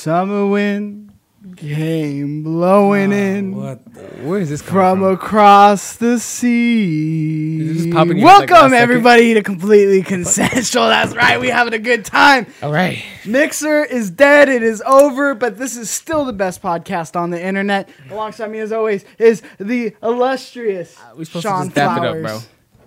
summer wind came blowing in What? The? Where is this from from? across the sea. Is it popping in like Welcome second? everybody to completely consensual. That's right, we having a good time. All right. Mixer is dead. It is over, but this is still the best podcast on the internet. Alongside me, as always, is the illustrious Uh, we supposed to Sean just dap it up, Flowers. bro.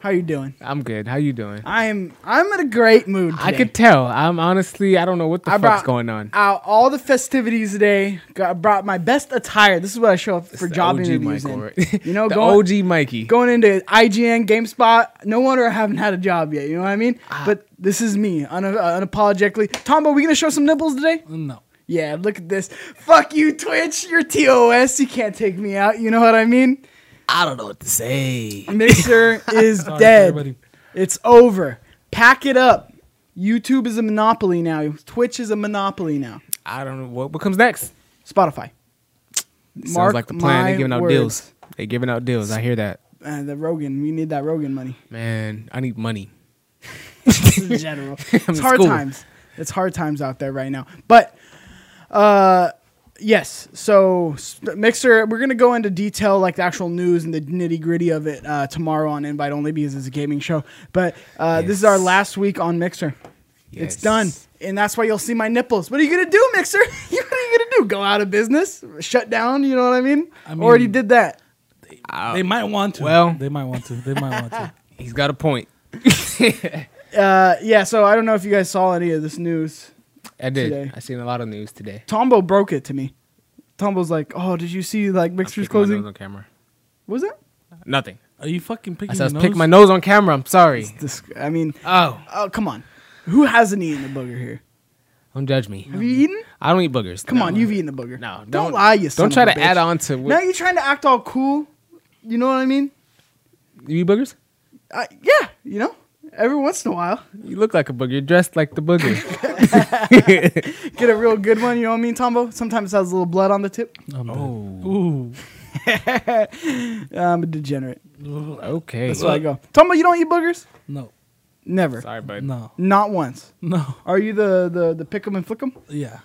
How you doing? I'm good. How you doing? I am. I'm in a great mood. I could tell. I'm honestly, I don't know what the I fuck's brought going on. out all the festivities today. Got brought my best attire. This is what I show up for the job OG interviews Michael, in. right? You know, the going OG Mikey. going into IGN, GameSpot. No wonder I haven't had a job yet. You know what I mean? Ah. But this is me, un- uh, unapologetically. Tombo, we gonna show some nipples today? No. Yeah, look at this. Fuck you, Twitch. You're TOS. You can't take me out. You know what I mean? I don't know what to say. Mixer is Sorry, dead. everybody. It's over. Pack it up. YouTube is a monopoly now. Twitch is a monopoly now. I don't know what, what comes next. Spotify. Sounds like the plan. They're giving out words. deals. They're giving out deals. I hear that. Uh, the Rogan. We need that Rogan money. Man, I need money. in general. It's hard school. times. It's hard times out there right now. But uh yes, so Mixer, we're gonna go into detail like the actual news and the nitty gritty of it uh, tomorrow on invite only because it's a gaming show. But uh, this is our last week on Mixer. It's done. And that's why you'll see my nipples. What are you gonna do, Mixer? what are you gonna do? Go out of business? Shut down? You know what I mean? I mean- Already did that. Uh, They might want to. well- they might want to. They might want to. he's got a point. Uh, yeah. So I don't know if you guys saw any of this news. I did. Today. I seen a lot of news today. Tombo broke it to me. Tombo's like, "Oh, did you see like I'm Mixer's picking my closing?" nose on camera. Was it? Nothing. Are you fucking picking I said I was picking my nose? nose on camera. I'm sorry. This, I mean, Oh, oh come on, who hasn't eaten a booger here? don't judge me. Have you eaten? I don't eat boogers. Come No. on, you've eaten a booger. No, don't, don't lie, you. son Don't try of a to add on to. Now you're trying to act all cool. You know what I mean? You eat boogers? Uh, yeah, you know, every once in a while, You look like a booger. You're dressed like the booger. get a real good one. You know what I mean, Tombo? Sometimes it has a little blood on the tip. I'm oh, Ooh. I'm a degenerate. Okay. That's where I go. Tombo, you don't eat boogers? No. Never. Sorry, bud. No. Not once. No. Are you the the the pick 'em and flick 'em? Yeah.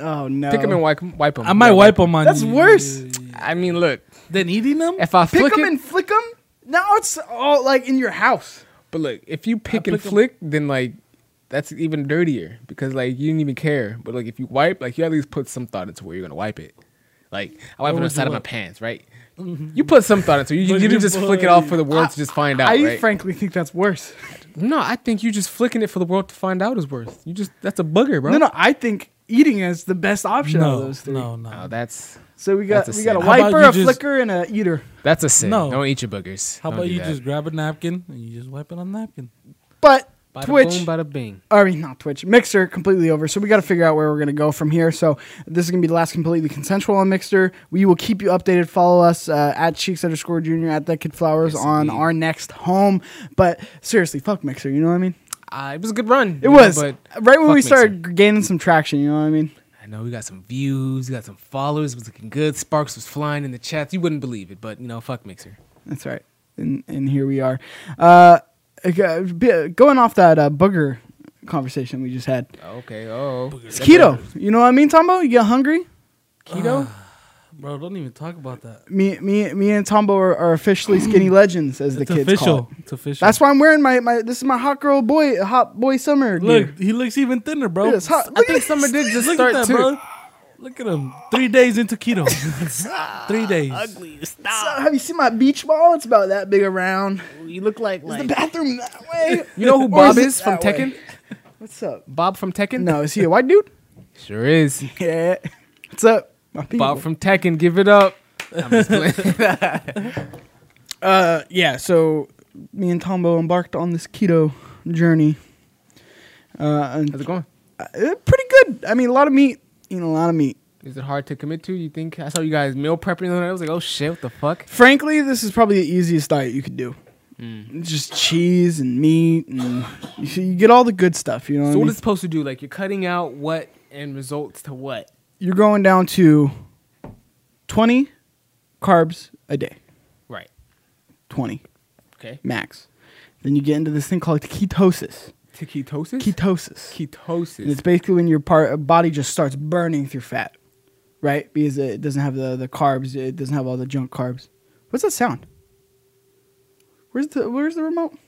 Oh no. Pick them and wipe them. Wipe them. I might wipe them on That's you. worse. I mean, look. Than eating them? If I Pick flick 'em it, and flick 'em. Now it's all like in your house. But look, if you pick and flick 'em. flick, then like that's even dirtier because like you didn't even care. But like if you wipe, like you at least put some thought into where you're gonna wipe it. Like I wipe it on the side of my pants, right? Mm-hmm. You put some thought into it. You, you you didn't just flick it off for the world to just find out, I right? frankly think that's worse. no, I think you just flicking it for the world to find out is worse. You just that's a booger, bro. No, no, I think eating is the best option out of those three. No, no. Oh, that's So we got a we got a. How about wiper, you a just- flicker, and a eater. that's a sin. No. Don't eat your boogers. How Don't about do you that. just grab a napkin and you just wipe it on the napkin? But Bada Twitch, boom, bada bing. I mean not Twitch, Mixer completely over. So we got to figure out where we're gonna go from here. So this is gonna be the last completely consensual on Mixer. We will keep you updated. Follow us uh, at Cheeks underscore Junior at that Kid Flowers Yes, on indeed. our next home. But seriously, fuck Mixer. You know what I mean? Uh, it was a good run. It you know, was but right when fuck we Mixer. started gaining some traction. You know what I mean? I know we got some views, we got some followers. It was looking good. Sparks was flying in the chats. You wouldn't believe it, but you know, fuck Mixer. That's right. And and here we are. Uh, going off that uh, booger conversation we just had. Okay. Oh, It's keto. You know what I mean, Tombo? You get hungry? keto. Bro, don't even talk about that. Me, me, me, and Tombo are, are officially skinny mm. legends, as the It's kids call it. It's official. That's why I'm wearing my, my. This is my hot girl boy, hot boy summer. Look, gear. he looks even thinner, bro. Look at this hot- I think Summer did just Look start at that, too. bro. Look at him. Three days into keto. Three days. Ugly. Stop. So, have you seen my beach ball? It's about that big around. You look like Is the bathroom that way? You know who Or Bob is from that way? Tekken? What's up? Bob from Tekken. No, is he a white dude? sure is. Yeah. What's up? My people. Bob from Tekken. Give it up. I'm just playing. Uh, yeah. So me and Tombo embarked on this keto journey. Uh, and How's it going? uh, pretty good. I mean, a lot of meat. Eating a lot of meat. Is it hard to commit to? You think? I saw you guys meal prepping. And I was like, oh shit, what the fuck? Frankly, this is probably the easiest diet you could do. Mm. It's just cheese and meat, and you, you get all the good stuff. You know, what So I mean? is it supposed to do? Like you're cutting out what and results to what? You're going down to twenty carbs a day. Right. Twenty Okay. max. Then you get into this thing called ketosis. To ketosis. Ketosis. And ketosis. it's basically when your part body just starts burning through fat, right? Because it doesn't have the, the carbs. It doesn't have all the junk carbs. What's that sound? Where's the Where's the remote?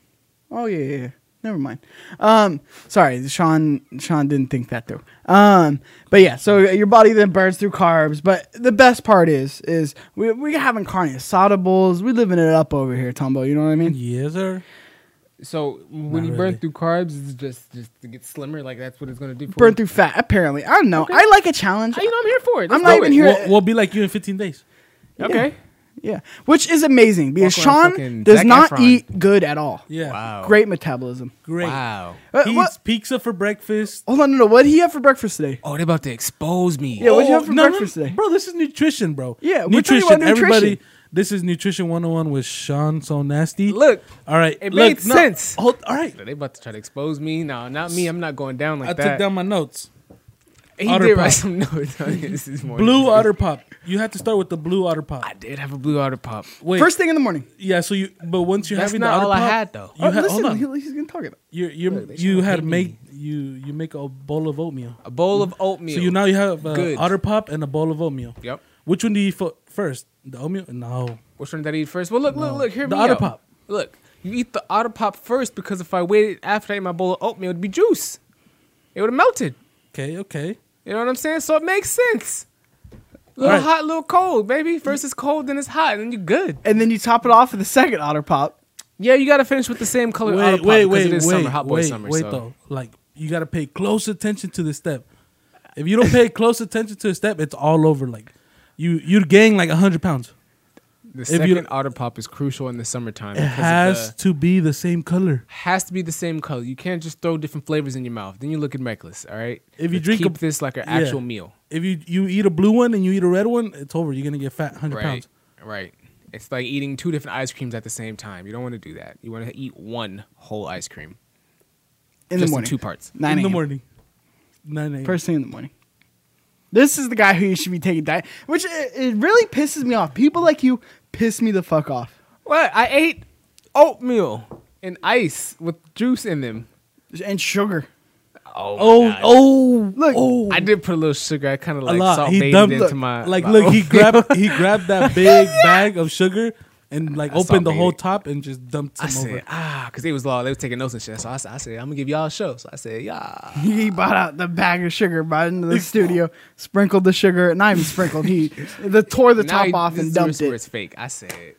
Oh yeah, yeah. yeah. Never mind. Um, sorry, Sean. Sean didn't think that through. Um, but yeah, so your body then burns through carbs. But the best part is, is we we having carne asada bowls. We living it up over here, Tombo. You know what I mean? Yes, sir. so when Not you burn really. through carbs, it's just just to get slimmer. Like that's what it's gonna do. For Burn you. through fat. Apparently, I don't know. I like a challenge. Ah, you know, I'm here for it. I'm not even it. here- We'll, we'll be like you in 15 days. Okay. Yeah, which is amazing because Walk around Sean fucking does Zac not Efron. eat good at all. Yeah. Wow. Great metabolism. Great. Wow. Uh, He what- eats pizza for breakfast. Hold on, no, no. What did he have for breakfast today? Oh, they're about to expose me. Yeah, what'd you have for no, no, breakfast today? Bro, this is nutrition, bro. Yeah, we're talking about Everybody, nutrition. this is Nutrition 101 with Sean So Nasty. Look, All right. it look, made no, sense. Hold, all right. they about to try to expose me. No, not me. I'm not going down like that. I that. took down my notes. He Otter did Pop. write some notes on this this morning. Blue Otter Pop. You have to start with the Blue Otter Pop. I did have a blue otter pop. Wait. First thing in the morning. yeah, so you, but once you're That's having not the Otter all I had, though. You oh, had, listen, hold on. he- he's gonna talk about. You you Look, they you trying had hate me. make you you make a bowl of oatmeal. A bowl of oatmeal. So you now you have uh, Good. Otter Pop and a bowl of oatmeal. Yep. Which one do you eat fo- first? The oatmeal? No. Which one did I eat first? Well, look, look, No. look. Hear The me Otter out. Pop. Look, you eat the otter pop first because if I waited after I ate my bowl of oatmeal, it'd be juice. It would have melted. Okay, okay. You know what I'm saying? So it makes sense. Little Alright. hot, little cold, baby. First it's cold, then it's hot, and then you're good. And then you top it off with the second otter pop. Yeah, you gotta finish with the same color otter Wait, pop wait, because wait, it is wait, summer, hot boy wait, summer. wait so. though. Like you got to pay close attention to the step. If you don't pay close attention to the step, it's all over. Like you you'd gain like hundred pounds. The you second don't- otter pop is crucial in the summertime. It has the- to be the same color. has to be the same color. You can't just throw different flavors in your mouth. Then you look at reckless. All right. If you Let's drink a- this like an yeah. actual meal. If you you eat a blue one and you eat a red one, it's over. You're gonna get fat, hundred Right. pounds. Right. It's like eating two different ice creams at the same time. You don't want to do that. You want to eat one whole ice cream. In just the morning. in two parts. Nine in the morning. Nine a.m. First thing in the morning. This is the guy who you should be taking diet, which it, it really pisses me off. People like you piss me the fuck off. What? I ate oatmeal and ice with juice in them. And sugar. Oh, Oh, oh, Look, oh! I did put a little sugar. I kind of like lot. salt He baited dumped into look, my like my look. He grabbed he grabbed that big bag of sugar and like I opened the whole top and just dumped I some said, over. ah, because they was law. They was taking notes and shit. So I, said- I said, I'm gonna give y'all a show. So I said, yeah. he bought out the bag of sugar, brought it into the studio, sprinkled the sugar, not even sprinkled. He the tore the Now top he- off this and is dumped where it. it's fake. I said,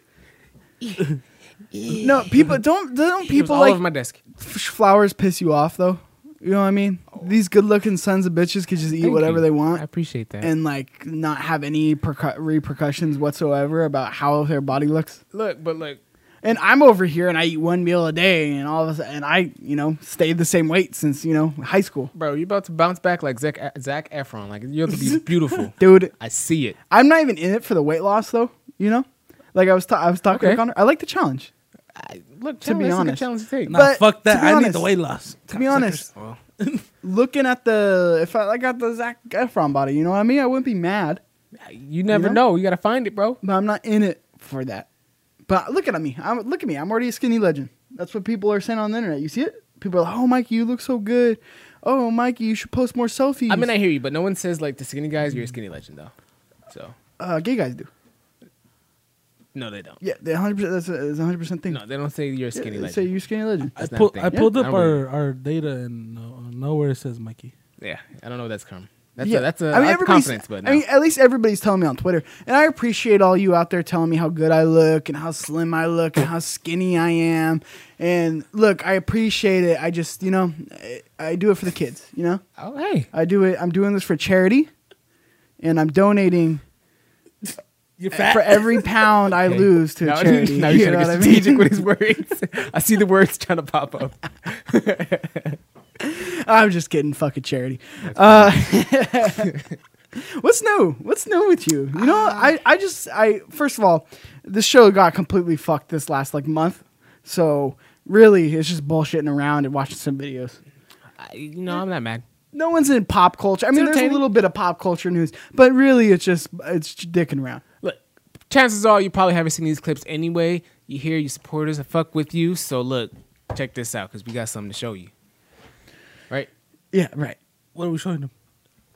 No, people don't don't people like over my desk. f- flowers piss you off though. You know what I mean? These good-looking sons of bitches could just eat Thank whatever you. they want. I appreciate that. and like not have any percu- repercussions whatsoever about how their body looks. look, but look, And I'm over here and I eat one meal a day and all of a sudden, and I, you know, stayed the same weight since, you know, high school. bro, you're about to bounce back like Zac, Zac Efron. Like you have to be beautiful. Dude, I see it. I'm not even in it for the weight loss though, you know? Like I was ta- I was talking Okay. to Connor. I like the challenge. I, look, To be challenge, a good honest. challenge to take. Nah, But fuck that. to be I need the weight loss. To be honest, looking at the if I, I got the Zac Efron body, you know what I mean? I wouldn't be mad, you never You know? know? You gotta find it, bro. but I'm not in it for that. But look at me. I'm look at me. I'm already a skinny legend. That's what people are saying on the internet. You see it? People are like, "Oh, Mikey, you look so good." Oh, Mikey, you should post more selfies. I mean, I hear you, but no one says like the skinny guys. You're a skinny legend, though. So uh, gay guys do. No, they don't. Yeah, they 100. percent That's a, 100 percent thing. No, they don't say you're a Yeah, skinny they legend. say you're skinny legend. I, That's not pull, thing. I pulled Yeah. up I don't our, our data and uh, nowhere it says Mikey. yeah, I don't know where that's from. That's yeah, a, that's a I mean, I like everybody's- confidence, but no. I mean, at least everybody's telling me on Twitter, and I appreciate all you out there telling me how good I look and how slim I look and how skinny I am. And look, I appreciate it. I just, you know, I, I do it for the kids. You know, oh hey, I do it. I'm doing this for charity, and I'm donating You're for every pound I Okay. lose to a now, charity. now he's you trying know to what get I mean? with his words. I see the words trying to pop up. I'm just kidding. Fuck a charity. Uh, what's new? What's new with you? You know, I, I just, I first of all, this show got completely fucked this last like month. So really, it's just bullshitting around and watching some videos. I, you know, I'm not mad. No one's in pop culture. I mean, there's a little bit of pop culture news, but really, it's just it's just dicking around. Chances are you probably haven't seen these clips anyway. You hear your supporters, fuck with you. So look, check this out because we got something to show you. Right? Yeah, right. What are we showing him?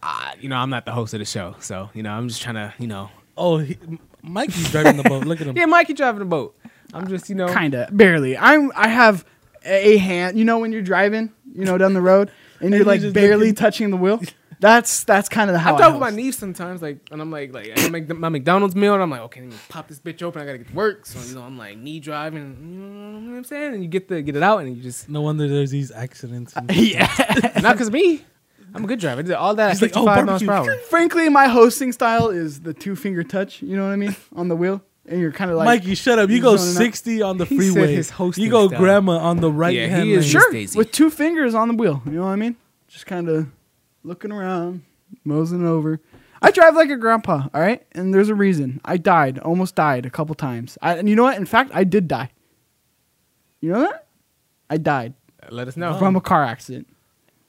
Uh, you know, I'm not the host of the show, so you know, I'm just trying to, you know. Oh, he, Mikey's driving the boat. Look at him. Yeah, Mikey driving the boat. I'm just, you know, Kinda, barely. I'm. I have a hand. You know when you're driving, you know down the road, and you're you're like barely looking- touching the wheel. That's that's kind of the how I I, talk with my niece sometimes, like, and I'm like, like I make my McDonald's meal, and I'm like, okay, let me pop this bitch open. I gotta get to work, so you know, I'm like knee driving. You know what I'm saying? And you get the get it out, and you just No wonder there's these accidents. and- yeah. not because me. I'm a good driver. I did all that at He's like, oh, miles per hour. Frankly, my hosting style is the two finger touch. You know what I mean on the wheel, and you're kind of like Mikey, shut up. You go 60 on the He said freeway. his hosting you go style. grandma on the right Yeah, hand he is sure Daisy. with two fingers on the wheel. You know what I mean? Just kind of looking around, moseying over. I drive like a grandpa, all right? And there's a reason. I died, almost died a couple times. I, and you know what? In fact, I did die. You know that? I died Let us know. from a car accident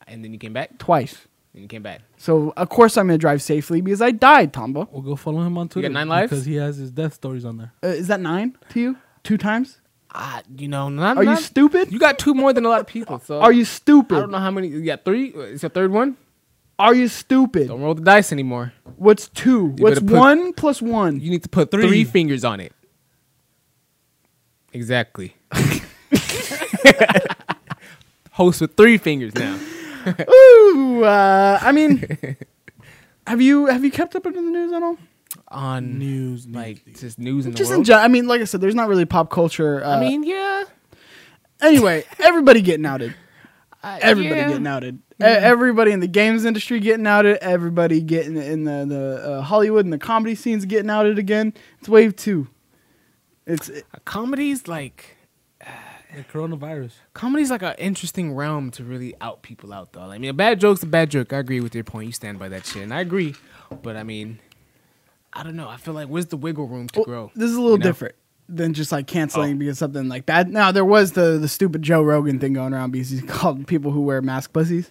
and then you came back. twice. And you came back. So of course I'm gonna drive safely because I died, Tombo. We'll go follow him on Twitter. nine lives? Because he has his death stories on there. Uh, is that nine to you? Two times? Ah, you know, not, Are you stupid? You got two more than a lot of people. So Are you stupid? I don't know how many. You got three. Is your third one. Are you stupid? Don't roll the dice anymore. What's two? What's put- one plus one? You need to put Three. three, fingers on it. Exactly. Host with three fingers now. Ooh, uh, I mean, have you have you kept up with the news at all? On News, like news. just news in the Just in world. general, I mean, like I said, there's not really pop culture. Uh, I mean, yeah. anyway, everybody getting outed. I- Everybody yeah. getting outed. E- Everybody in the games industry getting outed. Everybody getting in the the uh, Hollywood and the comedy scenes getting outed again. It's wave two. It's Comedy's like The coronavirus. comedy's like an interesting realm to really out people out though. I mean, a bad joke's a bad joke. I agree with your point. You stand by that shit, and I agree. But I mean, I don't know. I feel like where's the wiggle room to Well, grow? This is a little you know? different than just like canceling Oh. because something like that. Now there was the the stupid Joe Rogan thing going around because he called people who wear mask pussies.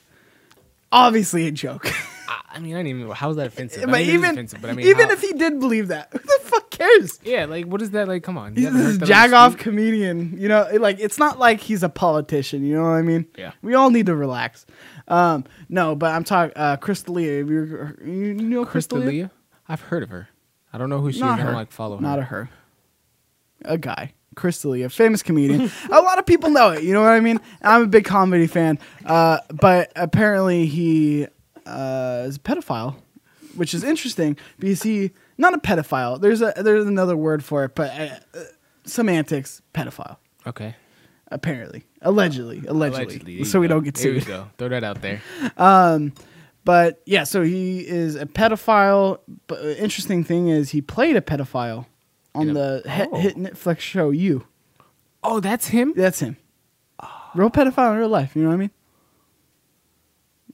Obviously a joke. I, I mean, I didn't even. How's that offensive? I but mean, even offensive, but I mean, even how- if he did believe that, who the fuck cares? yeah, like what is that? Like, come on, He's this heard that on the jagoff comedian. You know, like it's not like he's a politician. You know what I mean? Yeah. We all need to relax. Um, no, but I'm talking uh, Chris D'Elia. You, you know Chris D'Elia? I've heard of her. I don't know who she Not is. I her. don't like follow her. Not a her. A guy. Chris D'Elia, famous comedian. a lot of people know it. You know what I mean? I'm a big comedy fan. Uh, but apparently he uh, is a pedophile, which is interesting because he not a pedophile. There's a there's another word for it, but uh, semantics pedophile. Okay. Apparently, allegedly, allegedly, Allegedly. so we go. don't get sued. There you go. Throw that out there. But yeah, so he is a pedophile. But uh, interesting thing is he played a pedophile on the a- hit, oh. hit Netflix show You. Oh, that's him. That's him. Real pedophile in real life. You know what I mean?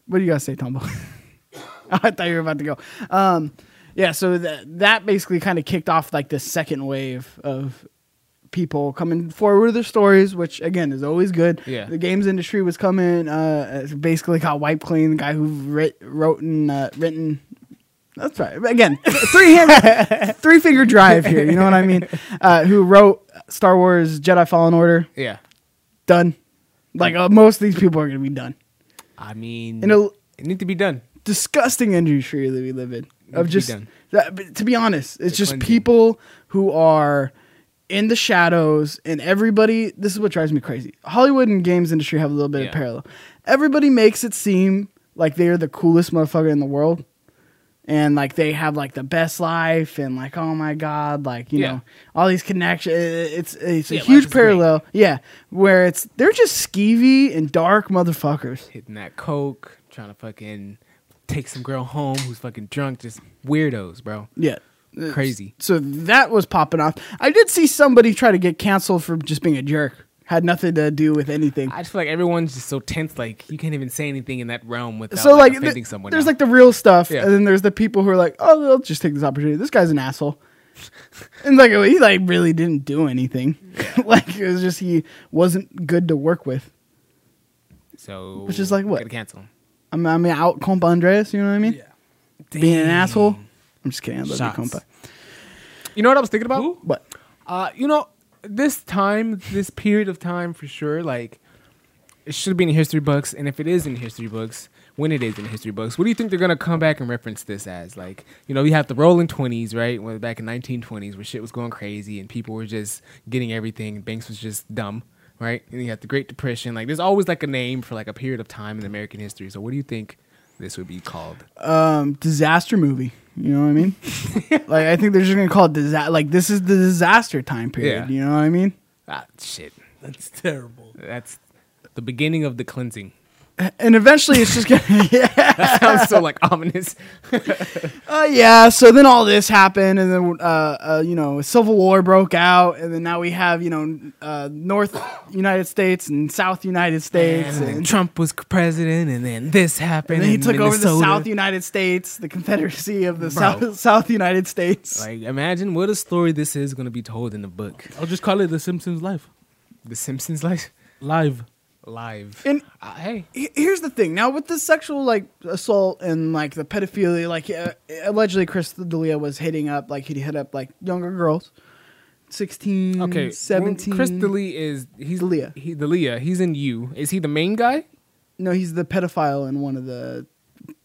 What do you guys say, Tombo? I thought you were about to go. Um, yeah, so that that basically kind of kicked off like the second wave of people coming forward with their stories, which again is always good. Yeah. the games industry was coming. Uh, uh, basically got wiped clean. The guy who writ, wrote and uh, written. That's right. Again, three hand, three finger drive here. You know what I mean? Uh, who wrote Star Wars Jedi Fallen Order? Yeah. done. Like uh, most of these people are gonna be done. I mean, In a it need to be done. disgusting industry that we live in to of be just. done. that- to be honest, it's just cleansing. people who are in the shadows, and everybody. This is what drives me crazy. Hollywood and games industry have a little bit Yeah. of parallel. Everybody makes it seem like they're the coolest motherfucker in the world. And like they have like the best life, and like oh my god, like you Yeah. know all these connections. It's it's a Yeah, huge is great. parallel, yeah. Where it's they're just skeevy and dark motherfuckers. Hitting that coke, trying to fucking take some girl home who's fucking drunk. Just weirdos, bro. Yeah. Crazy. So that was popping off. I did see somebody try to get canceled for just being a jerk. Had nothing to do with anything. I just feel like everyone's just so tense. Like you can't even say anything in that realm without so like, like, offending th- someone. there's now. like the real stuff, Yeah. and then there's the people who are like, "Oh, they'll just take this opportunity." This guy's an asshole, and like he like really didn't do anything. like it was just he wasn't good to work with. so which is like what? Cancel. him. I'm I mean out compa Andreas. You know what I mean? Yeah. Being an asshole. I'm just kidding. I love Shots. you, compa. You know what I was thinking about? Who? But Uh, you know, this time, this period of time for sure, like it should be in history books, and if it is in history books, when it is in history books. What do you think they're gonna come back and reference this as? Like, you know, we have the rolling twenties, right? When back in 1920s, where shit was going crazy and people were just getting everything, Banks was just dumb, right? And you have the Great Depression. Like, there's always like a name for like a period of time in American history. So, what do you think this would be called? um, disaster movie. You know what I mean? like I think they're just gonna call it disaster. Like this is the disaster time period. Yeah. You know what I mean? Ah, shit. That's terrible. That's the beginning of the cleansing. And eventually it's just gonna. yeah. Sounds so like ominous. Uh, yeah. So then all this happened, and then uh, uh, you know, civil war broke out, and then now we have you know, uh, North United States and South United States, and and, Trump was president, and then this happened. and then he in took over the South United States, the Confederacy of the South South United States. Like, imagine what a story this is going to be told in the book. I'll just call it The Simpsons Live. The Simpsons life Live. Live. And- uh, hey, Here's the thing. Now with the sexual like assault and like the pedophilia, like uh, allegedly Chris D'Elia was hitting up, like he'd hit up like younger girls, 16, okay. 17. well, Chris D'Elia is he's D'Elia. He D'Elia. He's in you. Is he the main guy? No, he's the pedophile in one of the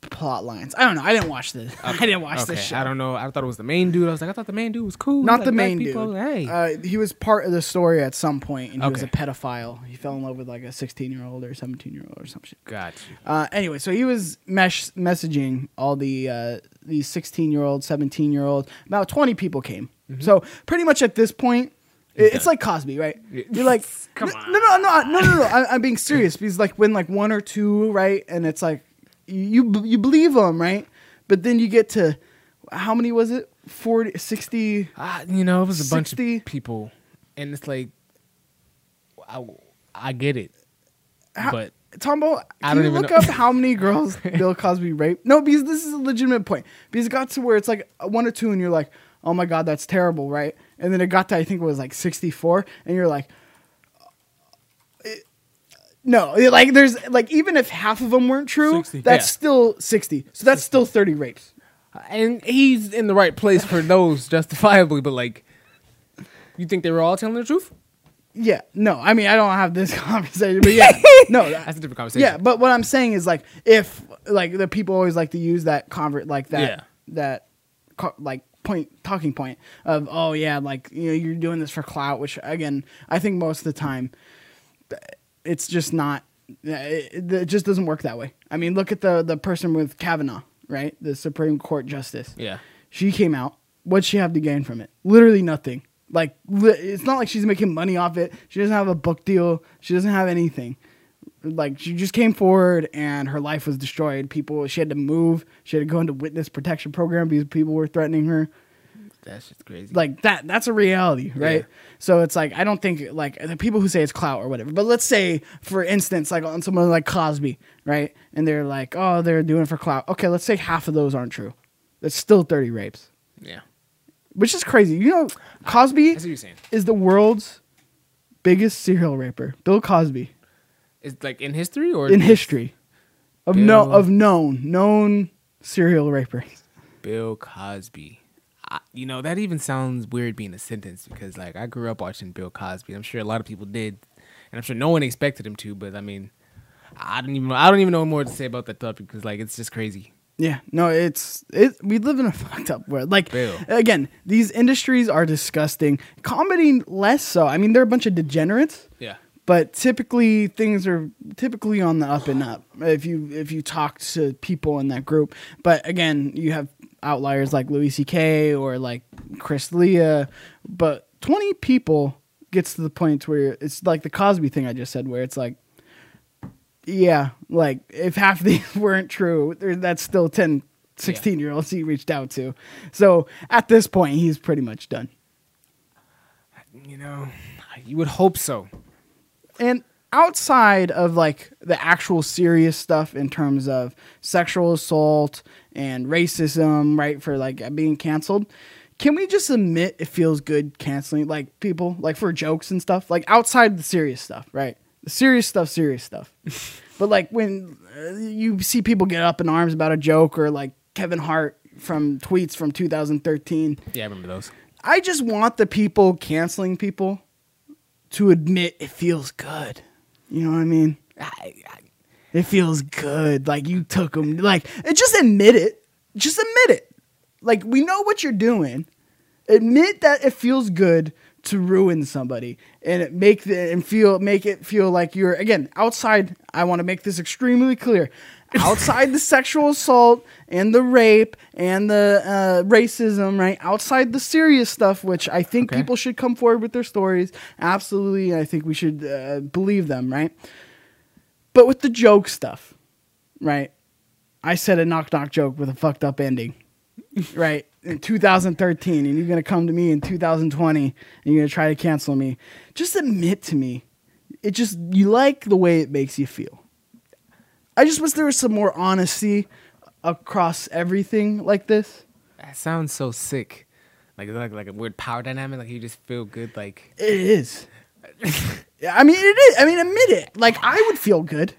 plot lines. I don't know. I didn't watch this. I didn't watch okay. this show. I don't know. I thought it was the main dude. I was like, I thought the main dude was cool. Not the main dude. Hey, Uh, he was part of the story at some point, and he was a pedophile. He fell in love with like a 16 year old or 17 year old or some shit. got you. Uh, anyway, so he was mesh messaging all the uh, these 16 year old, 17 year old. About 20 people came. So pretty much at this point, it, it's done. like Cosby, right? You're like, Come no, on. no, no, no, no, no, no. I, I'm being serious because like when like one or two, right, and it's like you you believe them, right, but then you get to how many was it? 40, 60. Uh, you know, it was a bunch of people, and it's like, I, I get it, How- but Tombo, can you look know. up how many girls Bill Cosby raped? No, because this is a legitimate point. Because it got to where it's like one or two, and you're like, oh my god, that's terrible, right? And then it got to I think it was like 64, and you're like, no, like there's like even if half of them weren't true, 60. that's Yeah. still 60. So that's still 30 rapes. and he's in the right place for those justifiably. But like, you think they were all telling the truth? Yeah, no, I mean I don't have this conversation, but yeah, no, that- That's a different conversation. Yeah, but what I'm saying is like if like the people always like to use that convert like that Yeah. that co- like point talking point of oh yeah like you know you're doing this for clout which again I think most of the time it's just not it, it just doesn't work that way. I mean look at the the person with Kavanaugh, right? The Supreme Court justice. yeah. She came out. What'd she have to gain from it? Literally nothing. Like li- it's not like she's making money off it. She doesn't have a book deal. She doesn't have anything. Like she just came forward and her life was destroyed. People she had to move. She had to go into witness protection program because people were threatening her. That's just crazy. Like that that's a reality, right? Yeah. So it's like I don't think like the people who say it's clout or whatever. But let's say for instance like on someone like Cosby, right? And they're like, "Oh, they're doing it for clout." Okay, let's say half of those aren't true. That's still 30 rapes yeah. which is crazy. You know, Cosby That's what you're saying. is the world's biggest serial raper. Bill Cosby It's like in history or in history of no of known known serial rapers. Bill Cosby. You know that even sounds weird being a sentence because like I grew up watching Bill Cosby. I'm sure a lot of people did, and I'm sure no one expected him to. But I mean, I don't even I don't even know more to say about that topic because like it's just crazy. Yeah, no, it's it. We live in a fucked up world. Like Bill. again, these industries are disgusting. Comedy less so. I mean, they're a bunch of degenerates. Yeah. But typically things are typically on the up and up if you if you talk to people in that group. But again you have outliers like louis ck or like Chris D'Elia but 20 people gets to the point where it's like the cosby thing i just said where it's like yeah like if half of these weren't true there, that's still 10 16 year olds he reached out to. So at this point he's pretty much done. You know, you would hope so. And outside of like the actual serious stuff in terms of sexual assault and racism right for like being canceled can we just admit it feels good canceling like people like for jokes and stuff? Like outside the serious stuff right? The serious stuff serious stuff. But like when uh, you see people get up in arms about a joke or like kevin hart from tweets from 2013 Yeah, I remember those. I just want the people canceling people to admit it feels good. You know what I mean? I, I, It feels good. Like you took them. Like just admit it. Just admit it. Like we know what you're doing. Admit that it feels good to ruin somebody and make the and feel make it feel like you're again outside. I want to make this extremely clear. Outside the sexual assault and the rape and the uh, racism, right? Outside the serious stuff, which I think Okay. people should come forward with their stories. Absolutely, I think we should uh, believe them, right? But with the joke stuff, right? I said a knock knock joke with a fucked up ending, right? In 2013, and you're gonna come to me in 2020 and you're gonna try to cancel me. Just admit to me, it just you like the way it makes you feel. I just wish there was some more honesty across everything like this. That sounds so sick. Like like like a weird power dynamic. Like you just feel good. Like It is. Yeah, I mean, it is. I mean, admit it. Like I would feel good.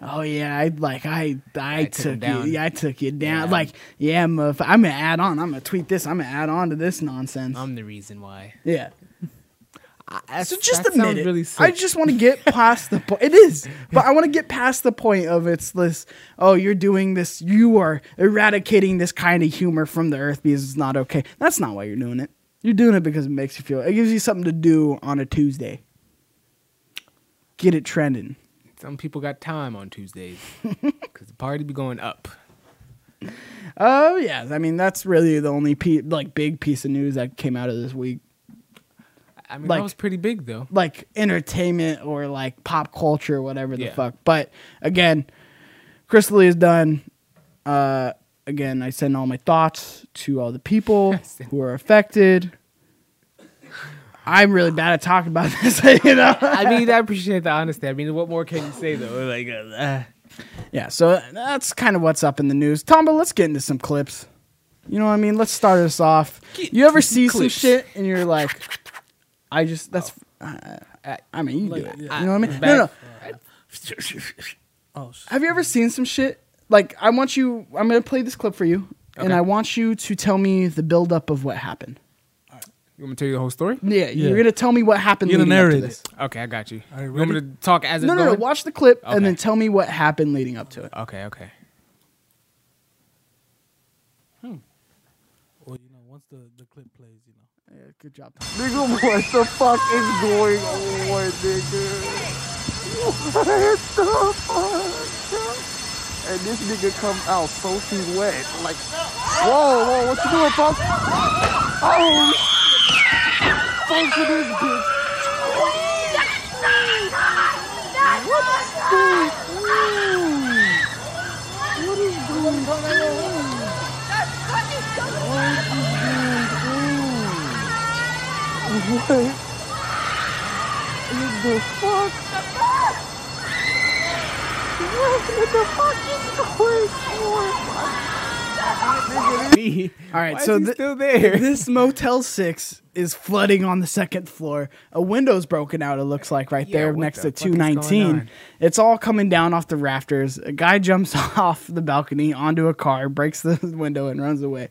Oh yeah, I like I I, took him took, down. you. Yeah, I took you down. Yeah. Like yeah, I'm, I'm gonna add on. I'm gonna tweet this. I'm gonna add on to this nonsense. I'm the reason why. yeah. I, So just that admit it. Really sick. I just want to get past the point. It is, but I want to get past the point of it's this. Oh, you're doing this. You are eradicating this kind of humor from the earth because it's not okay. That's not why you're doing it. You're doing it because it makes you feel. It gives you something to do on a Tuesday. Get it trending. Some people got time on Tuesdays because the party be going up. Oh yeah, I mean that's really the only pe- like big piece of news that came out of this week. I mean, Like- that was pretty big though. like entertainment or like pop culture, whatever the Yeah. fuck. But again, Chris D'Elia is done. Uh, again, I send all my thoughts to all the people who are affected. I'm really bad at talking about this, you know. I mean, I appreciate the honesty. I mean, what more can you say though? Like, uh, uh, yeah, so that's kind of what's up in the news. Tom, but let's get into some clips. You know what I mean? Let's start us off. You ever see some shit and you're like, I just that's. Uh, I mean, you do it. yeah. You know what I mean? Back- No, no. Oh, Have you ever seen some shit? Like, I want you. I'm gonna play this clip for you, and I want you to tell me the buildup of what happened. you want me to tell you the whole story? Yeah, Yeah. you're gonna tell me what happened. You're gonna leading up to narrate this. Okay, I got you. All right, you want me to talk as No, it's no, no. going? Watch the clip and then tell me what happened leading up to it. Okay, okay. Hmm. Well, you know, once the, the clip plays, you know. Yeah, good job. Nigga, what the fuck is going on, nigga? What the fuck? And this nigga come out soaking wet. Like, whoa, whoa, what you doing, folks? Oh, folks in this bitch. What is going on? What in the fuck? What in the fuck is going on? Me. All right, Why so is he still there? this Motel Six is flooding on the second floor. A window's broken out. It looks like right Yeah, there next the to fuck is going 219. It's all coming down off the rafters. A guy jumps off the balcony onto a car, breaks the window, and runs away.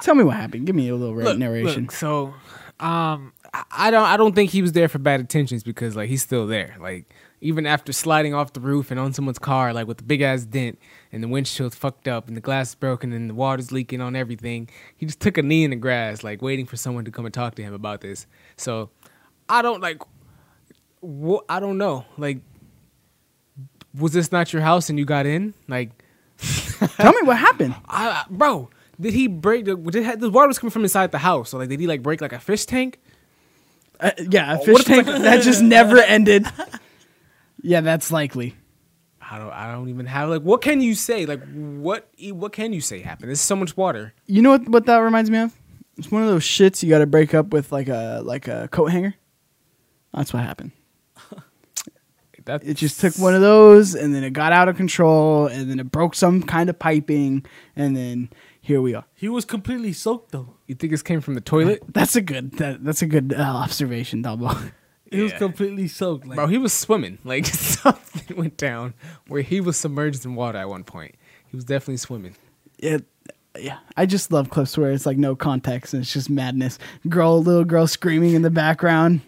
Tell me what happened. Give me a little Look, narration. look, so, um, I- I don't, I don't think he was there for bad intentions because like he's still there. Like even after sliding off the roof and on someone's car, like with a big ass dent and the windshield's fucked up and the glass is broken and the water's leaking on everything, he just took a knee in the grass, like waiting for someone to come and talk to him about this. So, I don't like, what I don't know, like. Was this not your house and you got in? Like, Tell me what happened. I, bro, did he break the? Did, the water was coming from inside the house. So like, did he like break like a fish tank? Uh, yeah, a fish if tank that just never ended. Yeah, that's likely. I don't. I don't even have like. What can you say? Like, what? What can you say happened? There's so much water. You know what? What that reminds me of? It's one of those shits you got to break up with like a like a coat hanger. That's what happened. That It just took one of those, and then it got out of control, and then it broke some kind of piping, and then here we are. He was completely soaked though. You think this came from the toilet, That's a good. That, that's a good uh, observation, Double. He was Yeah. completely soaked. Like, bro? He was swimming. Like something went down where he was submerged in water at one point. He was definitely swimming. It, yeah, I just love clips where it's like no context and it's just madness. Girl, little girl screaming in the background.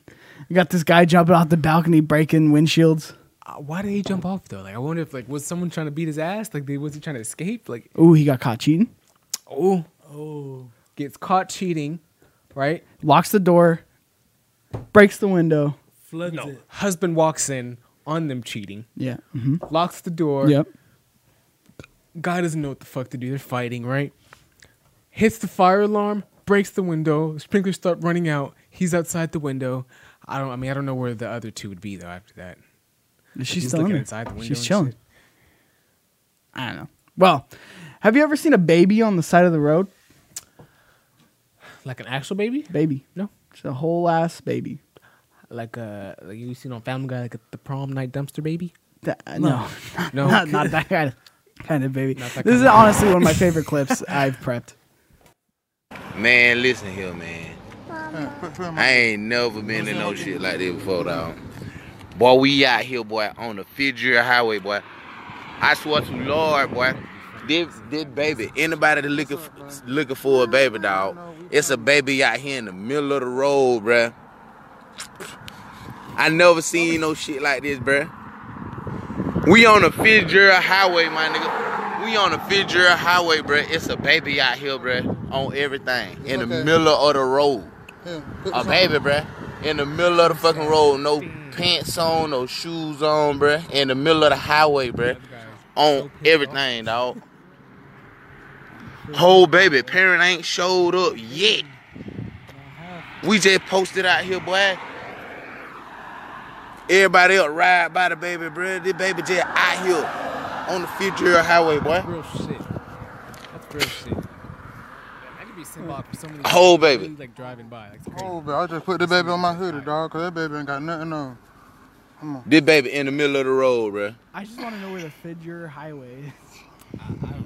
You got this guy jumping off the balcony, breaking windshields. Uh, Why did he jump off though? Like I wonder if like was someone trying to beat his ass? Like they, was he trying to escape? Like Ooh, he got caught cheating. Oh Oh, gets caught cheating, right? Locks the door. Breaks the window. floods No, it. husband walks in on them cheating, Yeah. hmm locks the door. Yep. Guy doesn't know what the fuck to do. They're fighting, right? Hits the fire alarm, breaks the window. Sprinklers start running out. He's outside the window. I don't. I mean, I don't know where the other two would be though. After that, She's He's still in looking there. inside the window She's chilling. shit. I don't know. Well, have you ever seen a baby on the side of the road? like an actual baby, Baby. No. It's a whole ass baby. like uh, like you seen on Family Guy, like the prom night dumpster baby. That, no, No. not, not that kind of kind of baby. This is of- honestly one of my favorite clips I've prepped. Man, listen here, man. I ain't never been in no shit like this before, dog. Boy, we out here, boy, on the Fidget Highway, boy. I swear to Lord, boy. This, this baby, anybody that looking looking for a baby, dog, it's a baby out here in the middle of the road, bruh. I never seen no shit like this, bruh. We on the Fitzgerald Highway, my nigga. We on the Fitzgerald Highway, bruh. It's a baby out here, bruh, on everything. In the middle of the road. A baby, bruh. In the middle of the fucking road. No pants on, no shoes on, bruh. In the middle of the highway, bruh. On everything, dog. Whole baby. Parent ain't showed up yet. We just posted out here, boy. Everybody else ride by the baby, bruh. This baby just out here on the Fitzgerald Highway, boy. Real shit. That's real shit. That could be symbolic for someone. Whole baby. like driving by. Like, it's crazy. Oh, but I just put the baby on my hoodie, dog, cause that baby ain't got nothing on. This baby in the middle of the road, bruh. I just want to know where the Fidger Highway is.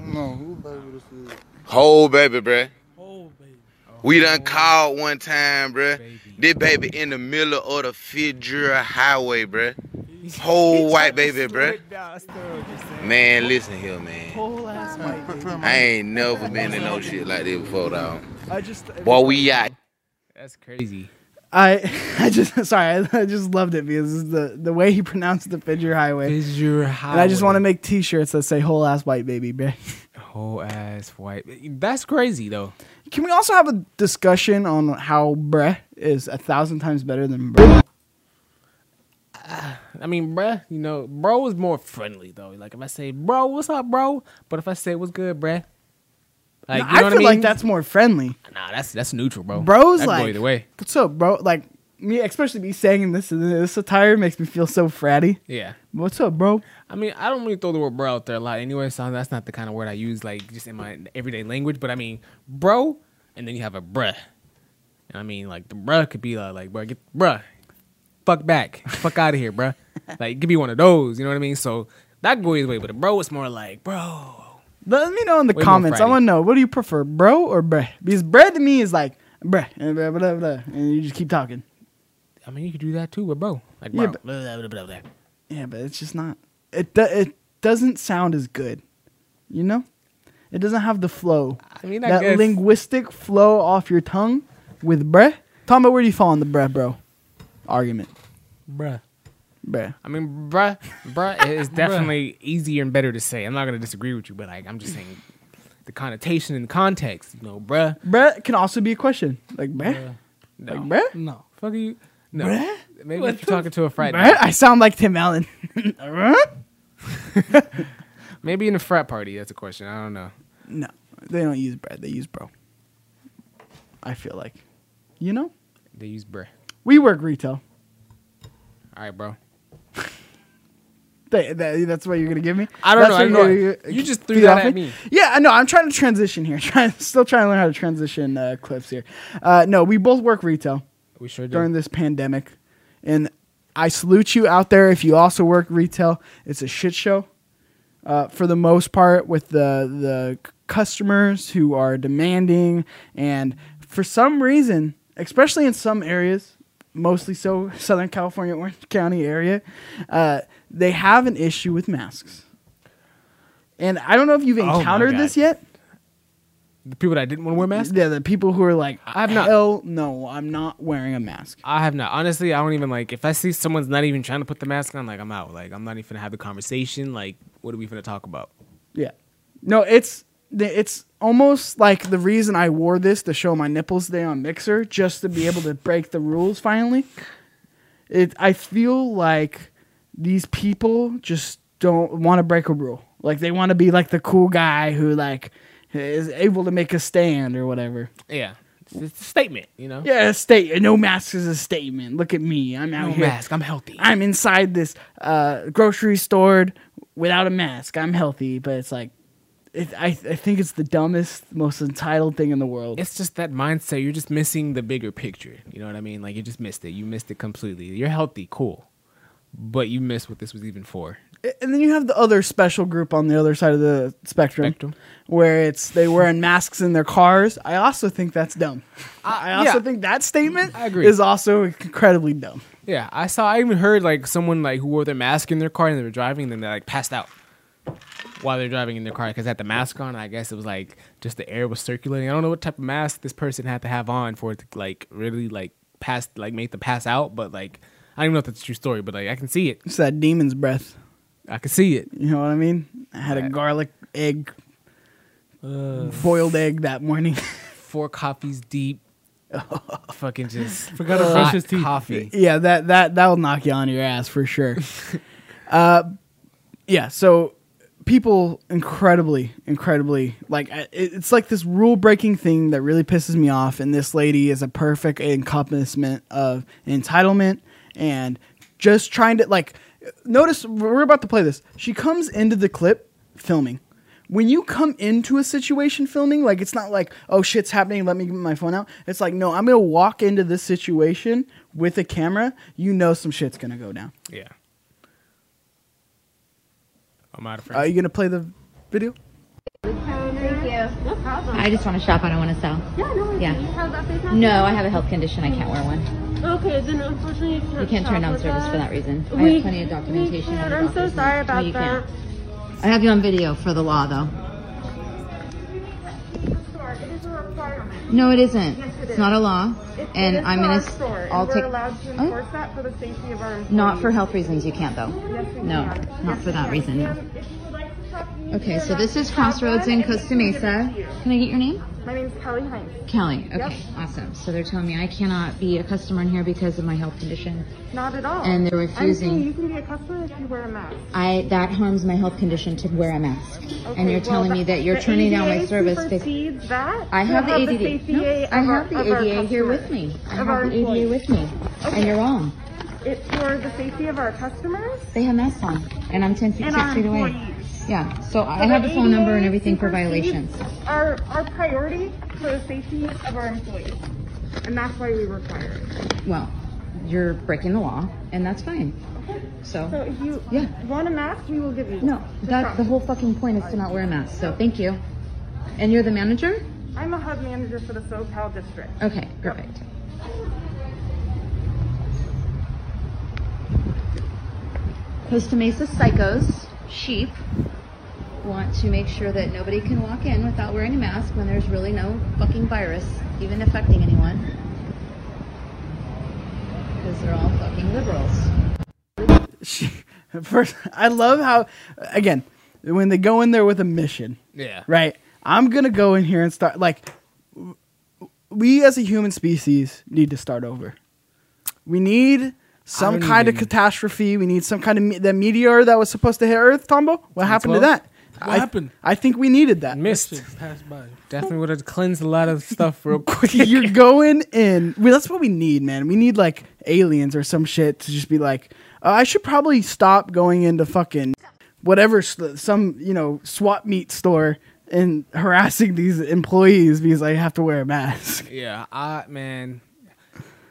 No, who baby this is? Whole baby, bruh. Oh, baby. We done called one time, bruh. Baby. This baby in the middle of the Fitzgerald Highway, bruh. Whole white baby, bruh. Man, listen here, man. Whole ass white baby. I ain't never been in no shit like this before, dog. I just Boy, we out. That's crazy. I I just sorry I, I just loved it because the the way he pronounced the Fidger Highway. Your highway. And I just want to make T-shirts that say "whole ass white baby." bruh. whole ass white. That's crazy though. Can we also have a discussion on how "bruh" is a thousand times better than "bruh"? Ah, I mean, bruh, you know, bro is more friendly though. Like if I say, bro, what's up, bro? But if I say, what's good, bruh? Like, No, you know I what feel I mean? like that's more friendly. nah, that's that's neutral, bro. Bro's That can go like- either way. What's up, bro? Like me, especially me saying this this attire makes me feel so fratty. Yeah. What's up, bro? I mean, I don't really throw the word bro out there a lot anyway, so that's not the kind of word I use like just in my everyday language. But I mean, bro, and then you have a bruh. And I mean, like the bruh could be uh, like, bruh, get bruh, fuck back, fuck out of here, bruh. Like it could be one of those, you know what I mean? So that goes either way. But a bro is more like, bro. Let me know in the Way comments. I want to know what do you prefer, bro or bruh? Because bread to me is like bruh, and blah, blah, blah, and you just keep talking. I mean, you could do that too with bro. Like Yeah, but- blah, blah, blah, blah. Yeah, but it's just not. It do, it doesn't sound as good. You know, it doesn't have the flow. I mean, I that guess. linguistic flow off your tongue with bruh. Talk about where do you fall on the bruh, bro? Argument, Bruh. Bruh. I mean, bruh, bruh is definitely easier and better to say. I'm not gonna disagree with you, but like, I'm just saying the connotation and context. You know, bruh. Bruh can also be a question. Like bruh, Bruh. No. like bruh. No. Fuck you. No. Bruh? Maybe What if you're talking to a frat. Bruh? I sound like Tim Allen. Bruh? Maybe in a frat party. That's a question. I don't know. no, they don't use bruh. They use bro. I feel like, you know, They use bruh. we work retail. All right, bro. That, that- that's what you're gonna give me. I don't That's know. I don't know. gonna You just threw that at me. Yeah, I know. I'm trying to transition here. Trying, still trying to learn how to transition uh, clips here. Uh, no, we both work retail We sure do. during this pandemic, and I salute you out there if you also work retail. It's a shit show uh, for the most part with the the customers who are demanding, and for some reason, especially in some areas, mostly so Southern California, Orange County area, uh, they have an issue with masks. And I don't know if you've Oh encountered God. this yet. The people that I didn't want to wear masks. Yeah, the people who are like, I have not- hell no, I'm not wearing a mask. I have not. Honestly, I don't even like. If I see someone's not even trying to put the mask on, like I'm out. Like I'm not even gonna have the conversation. Like what are we gonna talk about? Yeah. No, it's it's almost like the reason I wore this to show my nipples today on Mixer, just to be able to break the rules finally. It I feel like these people just don't want to break a rule. Like they want to be like the cool guy who like is able to make a stand or whatever. Yeah, it's, a statement. You know. Yeah, a state. No mask is a statement. Look at me. I'm out No here. mask. I'm healthy. I'm inside this uh, grocery store without a mask. I'm healthy, but it's like, it, I, I think it's the dumbest, most entitled thing in the world. it's just that mindset. You're just missing the bigger picture. You know what I mean? Like you just missed it. You missed it completely. You're healthy, cool, but you missed what this was even for. and then you have the other special group on the other side of the spectrum, Spectrum. where it's they wearing masks in their cars. I also think that's dumb. Uh, I also yeah. think that statement I agree. is also incredibly dumb. Yeah, I saw. I even heard like someone like who wore their mask in their car and they were driving, and then they like passed out while they're driving in their car because they had the mask on. I guess it was like just the air was circulating. I don't know what type of mask this person had to have on for it to like really like pass like make them pass out, but like I don't even know if that's a true story, but like I can see it. It's that demon's breath. I can see it. You know what I mean? I had a Right. garlic egg, Uh, boiled egg that morning. Four coffees deep. Fucking just Forgot to brush hot his teeth. Coffee. yeah, that that that will knock you on your ass for sure. uh, yeah. So people incredibly, incredibly like I- it- it's like this rule breaking thing that really pisses me off. And this lady is a perfect encompassment of entitlement and just trying to like. Notice we're about to play this. She comes into the clip filming. When you come into a situation filming, like it's not like, oh shit's happening, let me get my phone out. It's like, no, I'm gonna walk into this situation with a camera. You know some shit's gonna go down. Yeah. I'm out of Are you gonna play the video? I just want to shop. I don't want to sell. Yeah, no, Yeah. You have that face mask? No, I have a health condition. I can't wear one. Okay, then unfortunately you can't. We can't turn down service that. for that reason. I We- have plenty of documentation. We and can't. the I'm so sorry. No, about you that. can't. I have you on video for the law, though. It is a requirement. No, it isn't. Yes, it it's is. not a law, It- and I'm gonna. store, I'll take. allowed to Oh, for the safety of our employees. not for health reasons. You can't though. Yes, we No, can. not Yes, for that reason. No. Okay, so this is Crossroads in Costa can give it Mesa. Can I get your name? My name's Kelly Hines. Kelly. Okay, Yep. awesome. So they're telling me I cannot be a customer in here because of my health condition. Not at all. And they're refusing. I'm you can be a customer if you wear a mask. I that harms my health condition to wear a mask. Okay, and you're well, telling me that you're the turning down my service. supersedes that. I have the ADA. safety No, I our- have the ADA here with me. I have the ADA employees. with me, and you're wrong. It's for the safety of our customers They have masks on, and I'm 10 feet, and 6 our feet away. Yeah, so I have the phone number and everything for violations. Our, our priority for the safety of our employees. And that's why we require it. Well, you're breaking the law, and that's fine. So So, if you Yeah. want a mask, we will give you no. That the whole fucking point is to not wear a mask. So thank you. And you're the manager? I'm a hub manager for the SoCal district. Okay, perfect. Costa Mesa psychos, sheep, want to make sure that nobody can walk in without wearing a mask when there's really no fucking virus even affecting anyone. Because they're all fucking liberals. She, first, I love how, again, when they go in there with a mission, Yeah. right? I'm gonna go in here and start like, we as a human species need to start over. We need some don't kind of catastrophe. We need some kind of me- the meteor that was supposed to hit Earth. Tombo, what happened to that? What I, happened? I think we needed that. Missed. Passed by. Definitely would have cleansed a lot of stuff real quick. You're going in. Well, that's what we need, man. We need like aliens or some shit to just be like, uh, I should probably stop going into fucking whatever some you know swap meet store and harassing these employees because I have to wear a mask. Yeah, I man.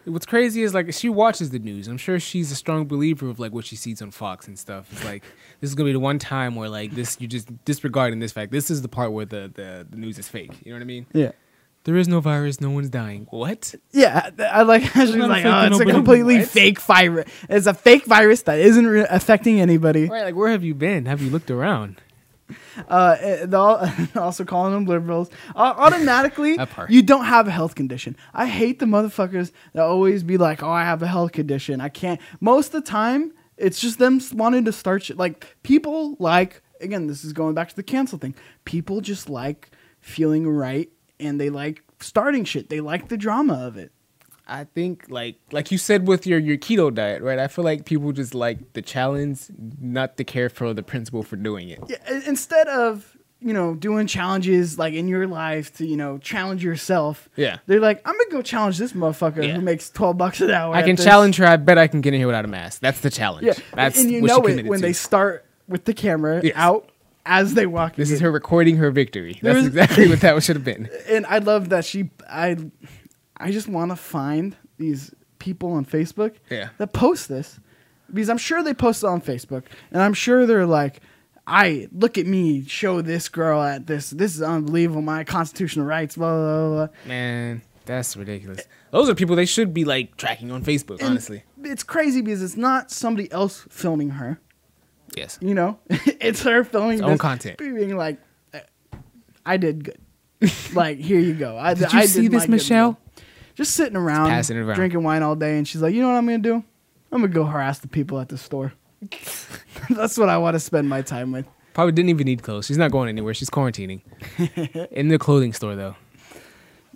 What's crazy is like she watches the news. I'm sure she's a strong believer of like what she sees on Fox and stuff. It's like this is gonna be the one time where like this you just disregarding this fact. This is the part where the the, the news is fake. You know what I mean? Yeah. There is no virus. No one's dying. What? Yeah, th- I like how she's not like, oh, it's a completely What? fake virus. It's a fake virus that isn't re- affecting anybody. Right? Like where have you been? Have you looked around? Uh, eh, also calling them liberals. Uh, automatically, you don't have a health condition. I hate the motherfuckers that always be like, "Oh, I have a health condition. I can't." Most of the time, it's just them wanting to start shit. Like people like again, this is going back to the cancel thing. People just like feeling right, and they like starting shit. They like the drama of it. I think like like you said with your your keto diet, right? I feel like people just like the challenge, not to care for the principle for doing it. Yeah, instead of you know doing challenges like in your life to you know challenge yourself. Yeah. they're like, I'm gonna go challenge this motherfucker Yeah. who makes twelve bucks an hour. I can this." challenge her. I bet I can get in here without a mask. That's the challenge. Yeah, That's and you what she know it when to. they start with the camera Yes. out as they walk. This is her recording her victory. There That's was- exactly what that should have been. and I love that she. I, I just want to find these people on Facebook. Yeah. That post this, because I'm sure they post it on Facebook, and I'm sure they're like. I look at me, show this girl at this. This is unbelievable. My constitutional rights, blah blah blah. blah. Man, that's ridiculous. Those are people they should be like tracking on Facebook. And honestly, it's crazy because it's not somebody else filming her. yes. You know, it's her filming It's own this, content. being like, "Uh, "I did good." like, here you go. I, Did you I see this, good Michelle? Deal." Just sitting around, passing around. drinking wine all day, and she's like, "You know what I'm gonna do? I'm gonna go harass the people at the store." That's what I want to spend my time with. Probably didn't even need clothes. She's not going anywhere. She's quarantining in the clothing store though.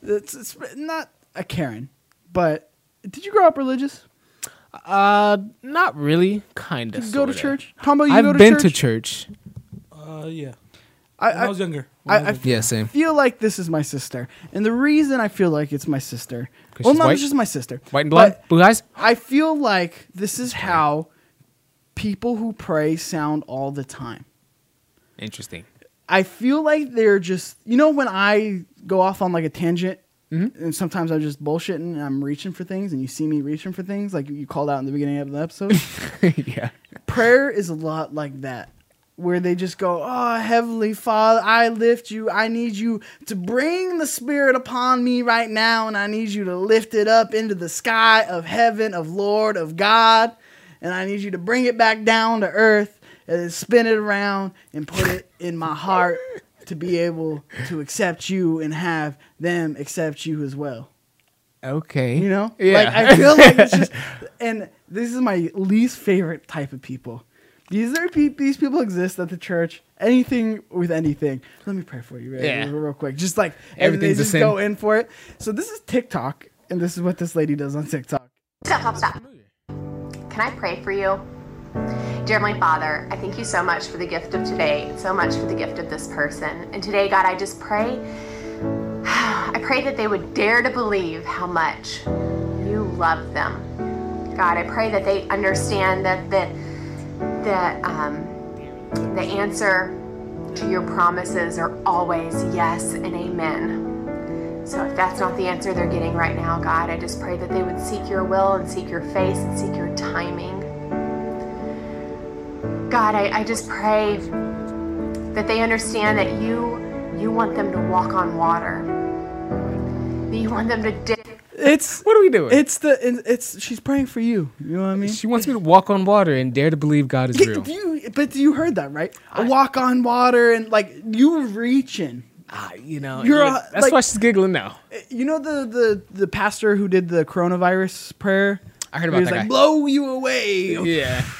It's, it's not a Karen, but did you grow up religious? Uh, not really. Kind of. go to church? How about you I've go to been church? to church. Uh, yeah. I, When I, I, was younger. When I, I. Yeah, same. feel like this is my sister, and the reason I feel like it's my sister, 'Cause well, she's not white? just my sister, White and blonde, but blue eyes. I feel like this is how people who pray sound all the time. Interesting. I feel like they're just, you know, when I go off on like a tangent, Mm-hmm. and sometimes I'm just bullshitting and I'm reaching for things, and you see me reaching for things, like you called out in the beginning of the episode. yeah. prayer is a lot like that where they just go oh heavenly father i lift you i need you to bring the spirit upon me right now and i need you to lift it up into the sky of heaven of lord of god and i need you to bring it back down to earth and then spin it around and put it in my heart to be able to accept you and have them accept you as well Okay. you know? Yeah. Like I feel like it's just and this is my least favorite type of people. These are pe- these people exist at the church. Anything with anything. Let me pray for you, right? Yeah. real, real quick. Just like and Everything's they a just sin. go in for it. So this is TikTok, and this is what this lady does on TikTok. Stop, stop, stop. Can I pray for you? Dear my Father, I thank you so much for the gift of today and so much for the gift of this person. And today, God, I just pray, I pray that they would dare to believe how much you love them. God, I pray that they understand that the, the, um, the answer to your promises are always yes and amen. So if that's not the answer they're getting right now, God, I just pray that they would seek your will and seek your face and seek your timing. God, I, I just pray that they understand that you you want them to walk on water. That you want them to dip. It's What are we doing? it's the it's, she's praying for you. You know what I mean? she wants me to walk on water and dare to believe God is real. You, but you heard that right? A walk on water and like you reaching. Ah, you know, You're a- that's like- why she's giggling now. You know the the the pastor who did the coronavirus prayer. I heard He about was that like, guy. "Blow you away." Yeah.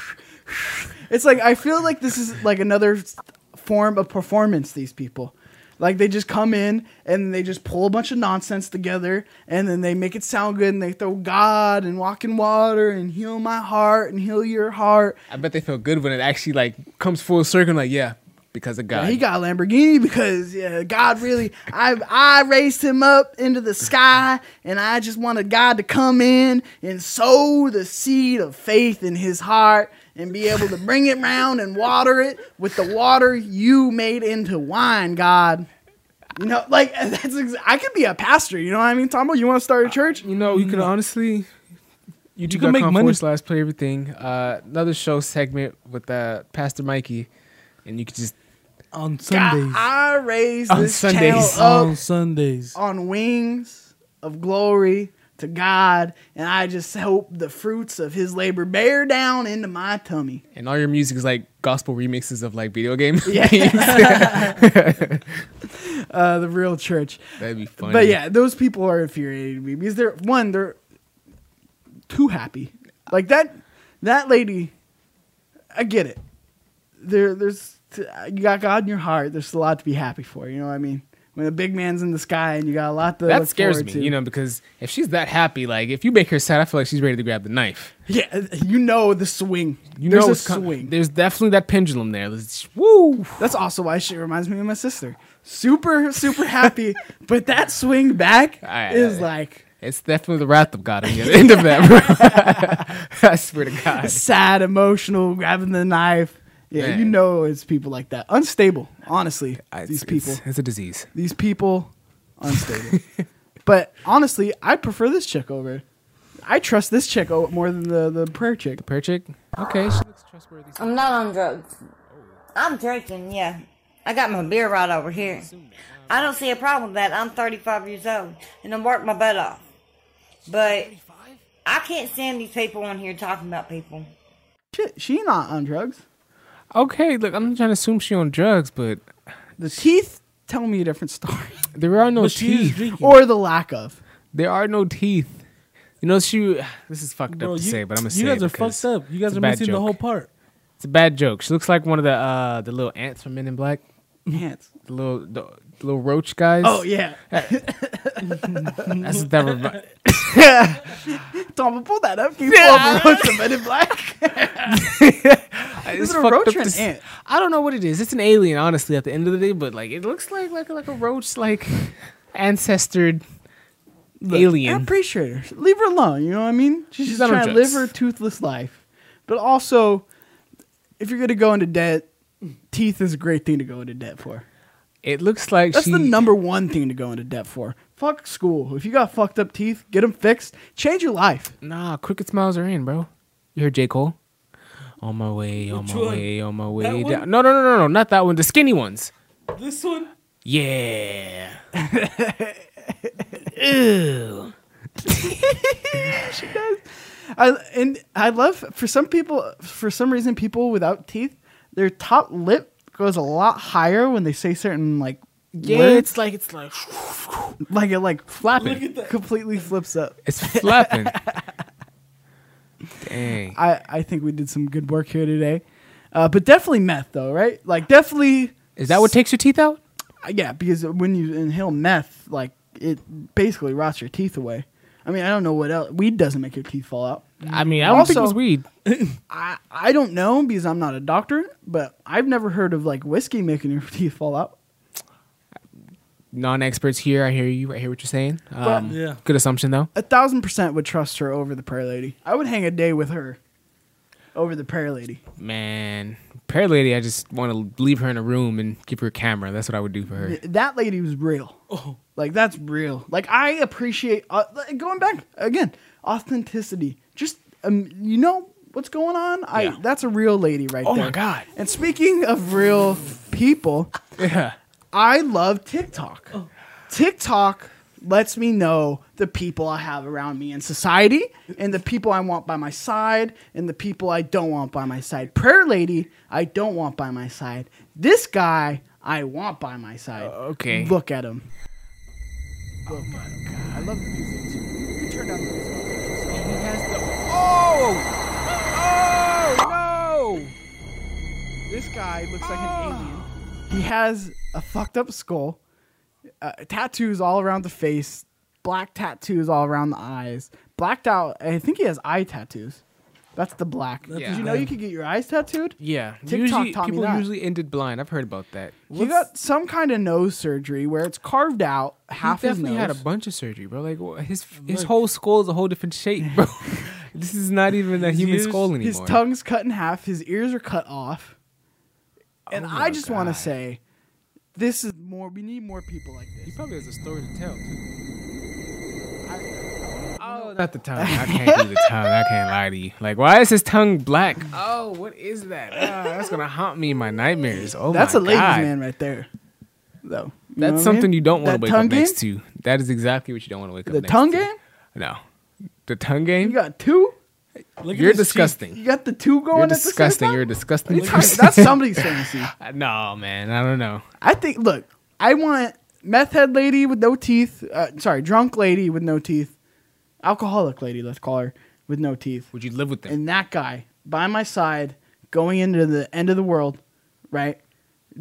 It's like I feel like this is like another form of performance. These people, like they just come in and they just pull a bunch of nonsense together, and then they make it sound good, and they throw God and walk in water and heal my heart and heal your heart. I bet they feel good when it actually like comes full circle. Like, yeah, because of God. Yeah, he got a Lamborghini because yeah, God really I I raised him up into the sky and I just wanted God to come in and sow the seed of faith in his heart and be able to bring it round and water it with the water you made into wine, God. You know, like that's ex- I could be a pastor, you know what I mean, Tombo? You want to start a church? You know, you can honestly. You, can can make make money. money. Slash play everything. Uh, another show segment with uh, Pastor Mikey, and you could just On Sundays. God, Sundays. I raise On this Sundays. channel up on Sundays. on wings of glory to God, and I just hope the fruits of His labor bear down into my tummy. And all your music is like gospel remixes of like video games. Yeah. uh, the real church. That'd be funny. But yeah, those people are infuriating me because they're one, they're too happy. Like that that lady, I get it. There, there's you got God in your heart. There's a lot to be happy for. You know what I mean? When the big man's in the sky and you got a lot to that scares me, to. you know, because if she's that happy, like if you make her sad, I feel like she's ready to grab the knife. Yeah, uh, you know the swing. You There's know a com- swing. There's definitely that pendulum there. It's- woo! That's also why she reminds me of my sister. Super, super happy, but that swing back I- is I- like It's definitely the wrath of God on the end of that, bro. I swear to God. sad, emotional, grabbing the knife. Yeah, Man. you know it's people like that. Unstable, honestly. Uh, it's- these it's- people. It's, a disease. These people, unstable. but honestly, I prefer this chick over. I trust this chick o- more than the the prayer chick. Prayer chick? Okay, she looks trustworthy. I'm not on drugs. I'm drinking, yeah. I got my beer right over here. I don't see a problem with that. I'm 35 years old and I'm working my butt off. But I can't stand these people on here talking about people. Shit, she not on drugs. Okay, look, I'm not trying to assume she on drugs, but The teeth tell me a different story, there are no But teeth. or the lack of. There are no teeth. You know, she. This is fucked Bro, up to you, say, but I'm gonna say you guys are fucked up. You guys are bad missing the whole part. It's a bad joke. She looks like one of the uh the little ants from Men in Black. Ants. The little the, the little roach guys. Oh yeah, uh, that's what that. Remi- Tom, pull that up. Can you pull up roach from Men in Black? Is it a roach or an to s- ant? I don't know what it is. It's an alien, honestly. At the end of the day, but like it looks like like like a roach, like ancestored alien. I appreciate her. Leave her alone. You know what I mean? She's, She's just on her trying to live drugs. her toothless life. But also, if you're gonna go into debt, teeth is a great thing to go into debt for. It looks like That's she. the number one thing to go into debt for. Fuck school. If you got fucked up teeth, get them fixed. Change your life. Nah, crooked smiles are in, bro. You heard J Cole? On my way, on Which my one? way, on my way one? down. No, no, no, no, no, not that one. The skinny ones. This one? Yeah. Ew. She does. I and I love for some people for some reason people without teeth, their top lip goes a lot higher when they say certain like Yeah, words. it's like it's like like it like Look flapping at that. completely flips up. it's flapping. Dang. I I think we did some good work here today. Uh, but definitely meth though, right? Like definitely Is that what takes your teeth out? Uh, Yeah, because when you inhale meth, like it basically rots your teeth away. I mean, I don't know what else. Weed doesn't make your teeth fall out. I mean, I don't think it was weed. I I don't know because I'm not a doctor, but I've never heard of like whiskey making your teeth fall out. Non-experts here. I hear you. I hear what you're saying. Um, Yeah. Good assumption though. A thousand percent would trust her over the prayer lady. I would hang a day with her over the prayer lady. Man, prayer lady. I just want to leave her in a room and give her a camera. That's what I would do for her. That lady was real. Oh. Like that's real. Like I appreciate uh, going back again authenticity. Just um, you know what's going on. I Yeah. that's a real lady right there. Oh there. my God. And speaking of real people, Yeah. I love TikTok. TikTok lets me know the people I have around me in society and the people I want by my side and the people I don't want by my side. Prayer lady, I don't want by my side. This guy, I want by my side. okay. Look at him. Oh my god. I love the music too. Oh! Oh no! This guy looks like an alien. He has a fucked up skull, uh, tattoos all around the face, black tattoos all around the eyes, blacked out. I think he has eye tattoos. That's the black. Did you know you could get your eyes tattooed? Yeah. TikTok usually, taught me people that. usually ended blind. I've heard about that. He got some kind of nose surgery where it's carved out half he his definitely had a bunch of surgery, bro. Like wha- his his whole skull is a whole different shape, bro. this is not even a human ears- skull anymore. His tongue's cut in half. His ears are cut off. And Oh I just want to say, this is more. We need more people like this. He probably has a story to tell too. I, Oh, not the tongue. I can't do the tongue. I can't lie to you. Like, why is his tongue black? Oh, what is that? Ah, that's gonna haunt me in my nightmares. Oh that's my a ladies' God. man right there, though. You That's what I something mean? you don't want to wake tongue up next to. That is exactly what you don't want to wake up The next tongue to. game? No. The tongue game. You got two. Look You're his cheek. disgusting. You got the two going You're at the same disgusting. time? You're a disgusting. What are you That's somebody's fantasy. Uh, No, man. I don't know. I think. Look, I want meth head lady with no teeth. Uh, sorry, drunk lady with no teeth. Alcoholic lady, let's call her with no teeth. Would you live with them? And that guy by my side, going into the end of the world, right?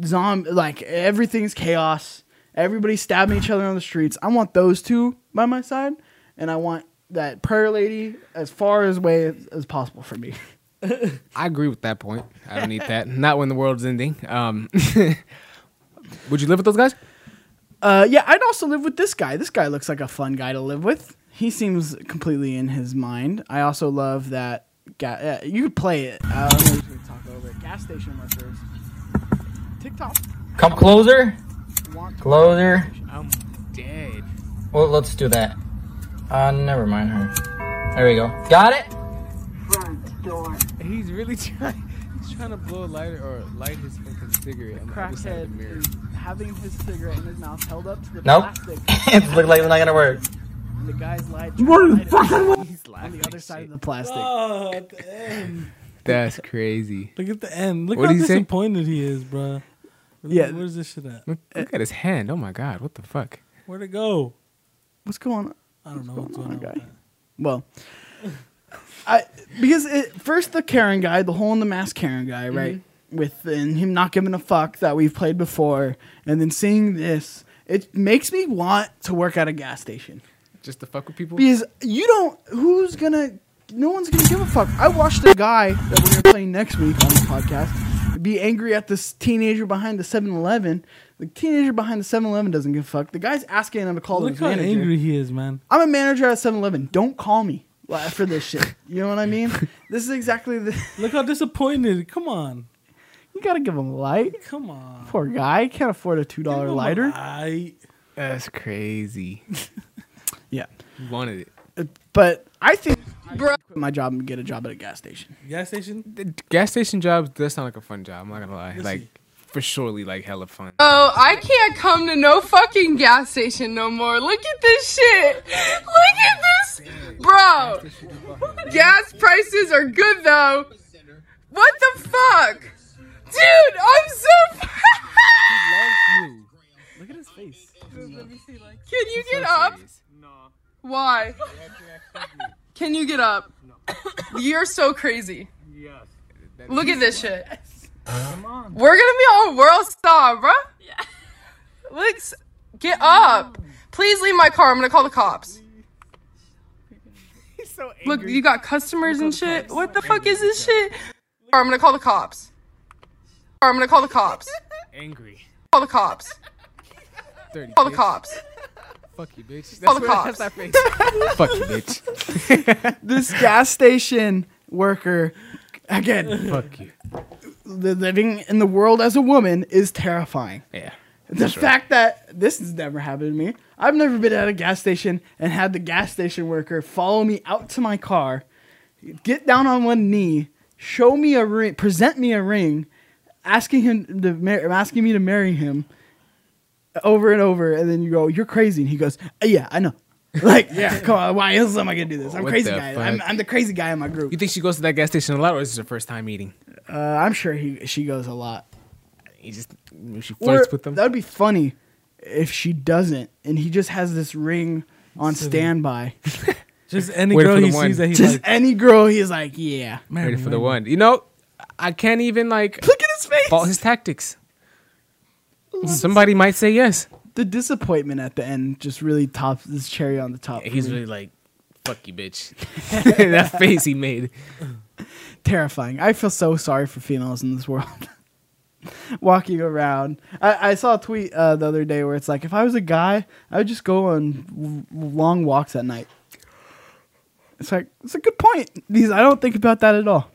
Zombie, like everything's chaos. Everybody's stabbing each other on the streets. I want those two by my side, and I want that prayer lady as far as away as, as possible for me. I agree with that point. I don't need that. Not when the world's ending. Um, would you live with those guys? Uh, yeah, I'd also live with this guy. This guy looks like a fun guy to live with. He seems completely in his mind. I also love that. Ga- uh, you could play it. Uh, I'm just gonna talk over it. Gas station workers. TikTok. Come closer. Closer. I'm dead. Well, let's do that. Uh, never mind her. There we go. Got it? Front door. He's really trying. He's trying to blow a lighter or light his fucking cigarette on the other side of the crackhead having his cigarette in his mouth held up to the Nope. plastic. it looks like it's not gonna work. and the guy's light. What He's on the other side of the plastic. Oh, at the end. That's crazy. Look at the end. Look What how did he say? disappointed he is, bro. Yeah. Where's this shit at? Look, look at his hand. Oh my god, what the fuck? Where'd it go? What's going on? I don't know what's going on. with guy? Well, I because it, first the Karen guy, the hole in the mask Karen guy, mm-hmm. right? With and him not giving a fuck that we've played before, and then seeing this, it makes me want to work at a gas station Just to fuck with people? because you don't. Who's gonna? No one's gonna give a fuck. I watched a guy that we're gonna play next week on the podcast be angry at this teenager behind the 7-Eleven. The teenager behind the 7-Eleven doesn't give a fuck. The guy's asking him to call Look his how manager. angry he is, man. I'm a manager at 7-Eleven. Don't call me for this shit. You know what I mean? This is exactly the. Look how disappointed. Come on. You gotta give him a light. Come on. Poor guy can't afford a two dollar lighter. I That's crazy. Yeah, He wanted it. Uh, but I think I should quit my job and get a job at a gas station. gas station. The gas station jobs does sound like a fun job. I'm not gonna lie. Yes, like he- for surely like hella fun. Oh, I can't come to no fucking gas station no more. Look at this shit. Look at this. Bro, gas prices are good though. What the fuck? Dude, I'm so. you. Look at his face. Can you get up? No. Why? Can you get up? You're so crazy. Yes. Look at this shit. We're gonna be on World Star, bro. Yeah. Look, s- get up. Please leave my car. I'm gonna call the cops. Look, you got customers and shit. What the fuck is this shit? I'm gonna call the cops. I'm gonna call the cops. Angry. Call the cops. Dirty. Call the cops. Fuck you, bitch. Call the cops. That's face. Fuck you, bitch. This gas station worker, again, Fuck you. The living in the world as a woman is terrifying. Yeah. The fact that this has never happened to me. I've never been at a gas station and had the gas station worker follow me out to my car, get down on one knee, show me a ring, present me a ring, asking him to mar- asking me to marry him over and over, and then you go, "You're crazy," and he goes, "Uh, "Yeah, I know." Like, yeah, come on, why else am I gonna do this? I'm What crazy guy. I'm. I'm the crazy guy in my group. You think she goes to that gas station a lot, or is this her first time meeting? Uh, I'm sure he she goes a lot. He just she Or flirts with them. That would be funny if she doesn't, and he just has this ring on standby. Just any Waiting girl for the he one. sees that he just likes. any girl, he's like, yeah. Marry Ready me, for the one. You know, I can't even like Look at his face. fault his tactics. Somebody might say yes. The disappointment at the end just really tops this cherry on the top. for He's me. really like, "Fuck you, bitch." that face he made. Terrifying. I feel so sorry for females in this world. Walking around, I, I saw a tweet uh, the other day where it's like, if I was a guy, I would just go on w- long walks at night. It's like it's a good point These I don't think about that at all,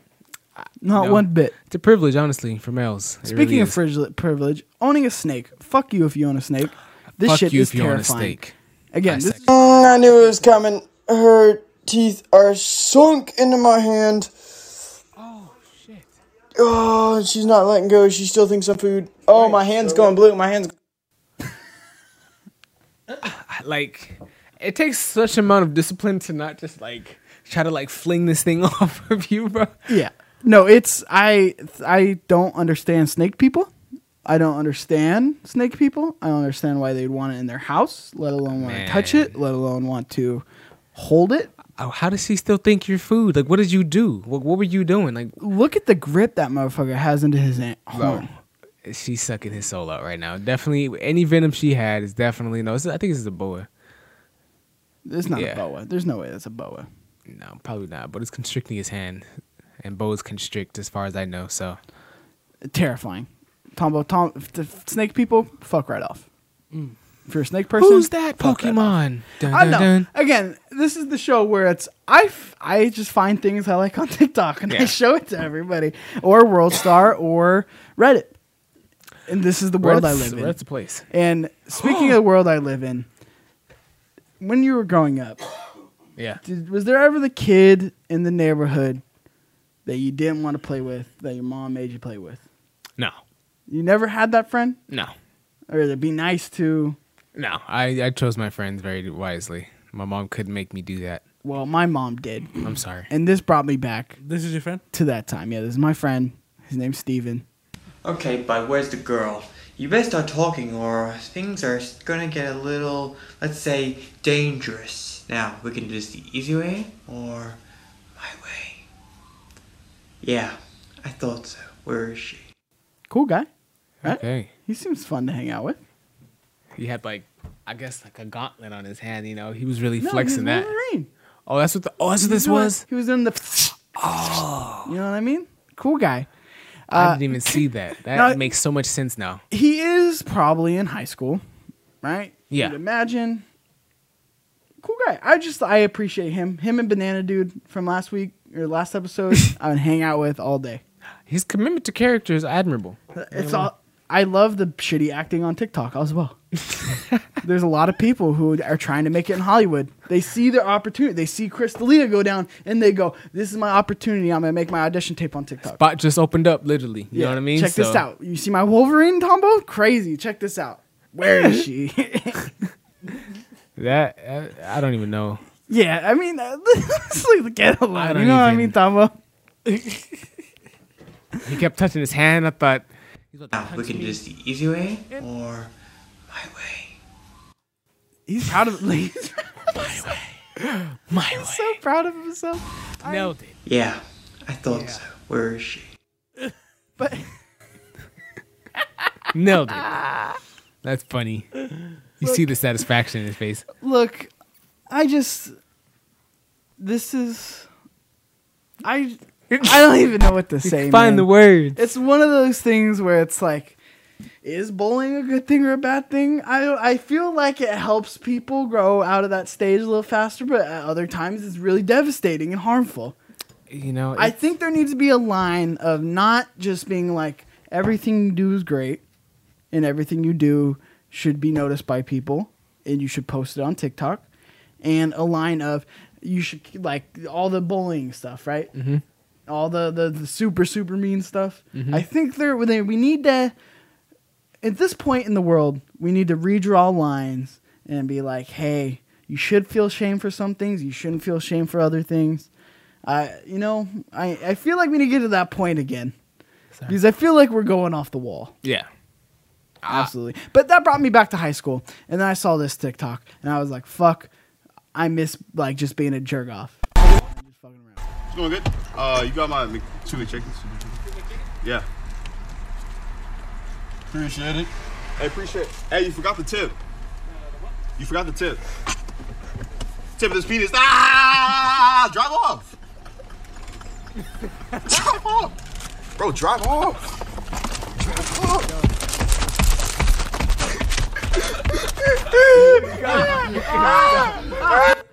not No. one bit. It's a privilege, honestly, for males. It Speaking really of is. privilege, privilege, owning a snake. Fuck you if you own a snake. This Fuck shit you is if you own a terrifying. snake. Again, I this. Mm, I knew it was coming. Her teeth are sunk into my hand. Oh! She's not letting go. She still thinks I'm food. Oh, my hand's going blue. My hand's. Like, It takes such amount of discipline to not just like try to like fling this thing off of you, bro. Yeah. No, it's I I don't understand snake people. I don't understand snake people. I don't understand why they'd want it in their house, let alone want to touch it, let alone want to hold it. Oh, how does he still think you're food? Like, what did you do? What, what were you doing? Like, Look at the grip that motherfucker has into his an- horn. she's sucking his soul out right now. Definitely, any venom she had is definitely no. It's, I think this is a boa. It's not Yeah. a boa. There's no way that's a boa. No, probably not. But it's constricting his hand, and boas constrict as far as I know. So Terrifying. Tombo, Tom, the snake people, fuck right off. Mm. If you're a snake person, who's that fuck off. Pokemon? Dun, I dun, know. dun. Again, this is the show where it's I, f- I just find things I like on TikTok and I show it to everybody, or World Star, or Reddit. And this is the world I Reddit's- live in. Reddit's a place. And speaking of the world I live in, when you were growing up, Yeah. did, was there ever the kid in the neighborhood that you didn't want to play with that your mom made you play with? No. You never had that friend, No. or to be nice to? No. I, I chose my friends very wisely. My mom couldn't make me do that. Well, my mom did. I'm sorry. And this brought me back. This is your friend? To that time. Yeah, this is my friend. His name's Steven. Okay, but where's the girl? You better start talking or things are gonna get a little, let's say, dangerous. Now, we can do this the easy way or my way. Yeah, I thought so. Where is she? Cool guy. Right? Okay. He seems fun to hang out with. He had like, I guess like a gauntlet on his hand. You know, he was really No, flexing that. Wolverine. Oh, that's what. The, oh, that's what this doing- was. He was doing the. Oh. You know what I mean? Cool guy. I Uh, didn't even see that. That now- makes so much sense now. He is probably in high school, right? Yeah. You'd imagine. Cool guy. I just I appreciate him. Him and Banana Dude from last week or last episode. I would hang out with all day. His commitment to character is admirable. It's all. I love the shitty acting on TikTok as well. There's a lot of people who are trying to make it in Hollywood. They see their opportunity. They see Chris D'Elia go down, and they go, "This is my opportunity. I'm gonna make my audition tape on TikTok." Spot just opened up, literally. You know what I mean? Check this out. You see my Wolverine Tombo? Crazy. Check this out. Where is she? That uh, I don't even know. yeah, I mean, let's get I alone. don't You know what I mean, Tombo? He kept touching his hand. I thought Now, ah, we can do this the easy way or my way. He's proud of he's my way. My He's so proud of himself. nailed it. Yeah, I thought so. Where is she? But Nailed it. That's funny. You see the satisfaction in his face. look, I just this is I I don't even know what to say. Find man. the words. It's one of those things where it's like, is bowling a good thing or a bad thing? I I feel like it helps people grow out of that stage a little faster, but at other times it's really devastating and harmful. You know, I think there needs to be a line of not just being like everything you do is great and everything you do should be noticed by people and you should post it on TikTok and a line of you should like all the bullying stuff, right? Mhm. All the, the the super super mean stuff. Mhm. I think there they- we need to at this point in the world, we need to redraw lines and be like, "Hey, you should feel shame for some things. You shouldn't feel shame for other things." I, you know, I, I feel like we need to get to that point again because I feel like we're going off the wall. Yeah. Absolutely. But that brought me back to high school, and then I saw this TikTok, and I was like, "Fuck, I miss like just being a jerk off." Going good. Uh, you got my chili chickens. Yeah. Appreciate it. Hey, appreciate. it. Hey, you forgot the tip. You forgot the tip. Tip of this penis. Ah! Drive off. drive off, bro. Drive off. Drive off.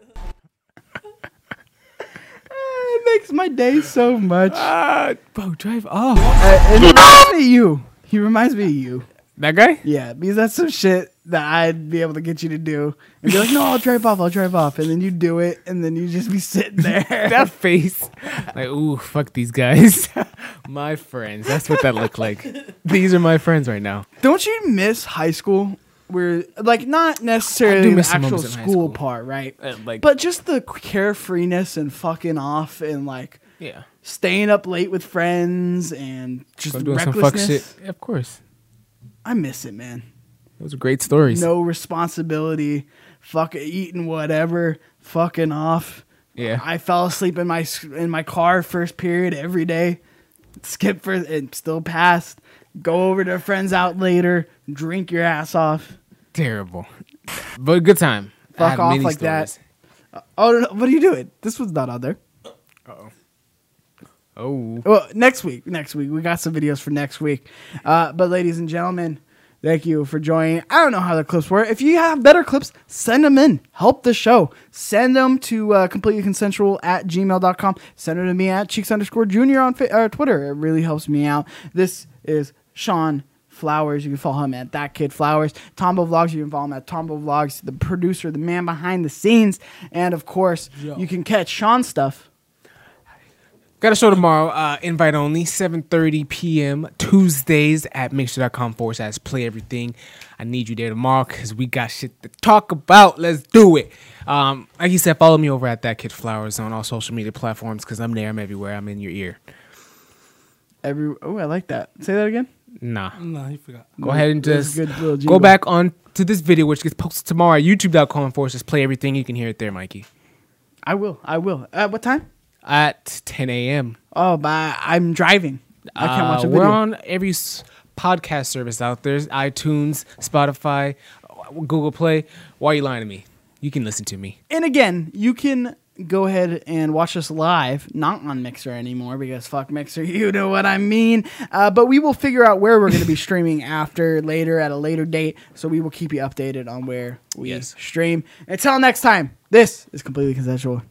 it makes my day so much. Uh, bro, drive off. Uh, and he reminds me of you. He reminds me of you. That guy? Yeah, because that's some shit that I'd be able to get you to do. And be like, no, I'll drive off, I'll drive off. And then you do it, and then you just be sitting there. that face. Like, ooh, fuck these guys. my friends. That's what that looked like. These are my friends right now. Don't you miss high school we're like not necessarily the actual moments in high school school. part, right? Uh, like- but just the carefreeness and fucking off and like Yeah. staying up late with friends and just doing some fuck shit. Yeah, of course. I miss it, man. Those are great stories. No responsibility, fucking eating whatever, fucking off. Yeah. I fell asleep in my in my car first period every day. Skip for and still passed. Go over to friends out later. Drink your ass off. Terrible. But a good time. Fuck off like stories. that. Oh, no, no, what are you doing? This was not on there. Oh. Oh. Well, next week. Next week. We got some videos for next week. Uh, but, ladies and gentlemen, thank you for joining. I don't know how the clips were. If you have better clips, send them in. Help the show. Send them to uh, completely consensual at gmail.com. Send them to me at cheeks underscore junior on fa- uh, Twitter. It really helps me out. This is Sean Flowers. You can follow him at that kid Flowers. Tombo Vlogs. You can follow him at Tombo Vlogs, the producer, the man behind the scenes. And, of course, you can catch Sean stuff. Got a show tomorrow. Uh, invite only, 7.30 p.m. Tuesdays at mixer.com forward slash play everything. I need you there tomorrow because we got shit to talk about. Let's do it. Um, like you said, follow me over at That Kid Flowers on all social media platforms because I'm there. I'm everywhere. I'm in your ear. Every Oh, I like that. Say that again. Nah. Nah, he forgot. Go ahead and just a good little go back on to this video, which gets posted tomorrow at youtube.com forward slash play everything. You can hear it there, Mikey. I will. I will. At what time? At 10 a.m. Oh, but I'm driving. I can't watch a Uh, video. We're on every s- podcast service out there iTunes, Spotify, Google Play. Why are you lying to me? You can listen to me. and again, you can go ahead and watch us live, not on Mixer anymore because fuck Mixer, you know what I mean. Uh, but we will figure out where we're going to be streaming after later at a later date. So we will keep you updated on where we stream. Until next time, this is completely consensual.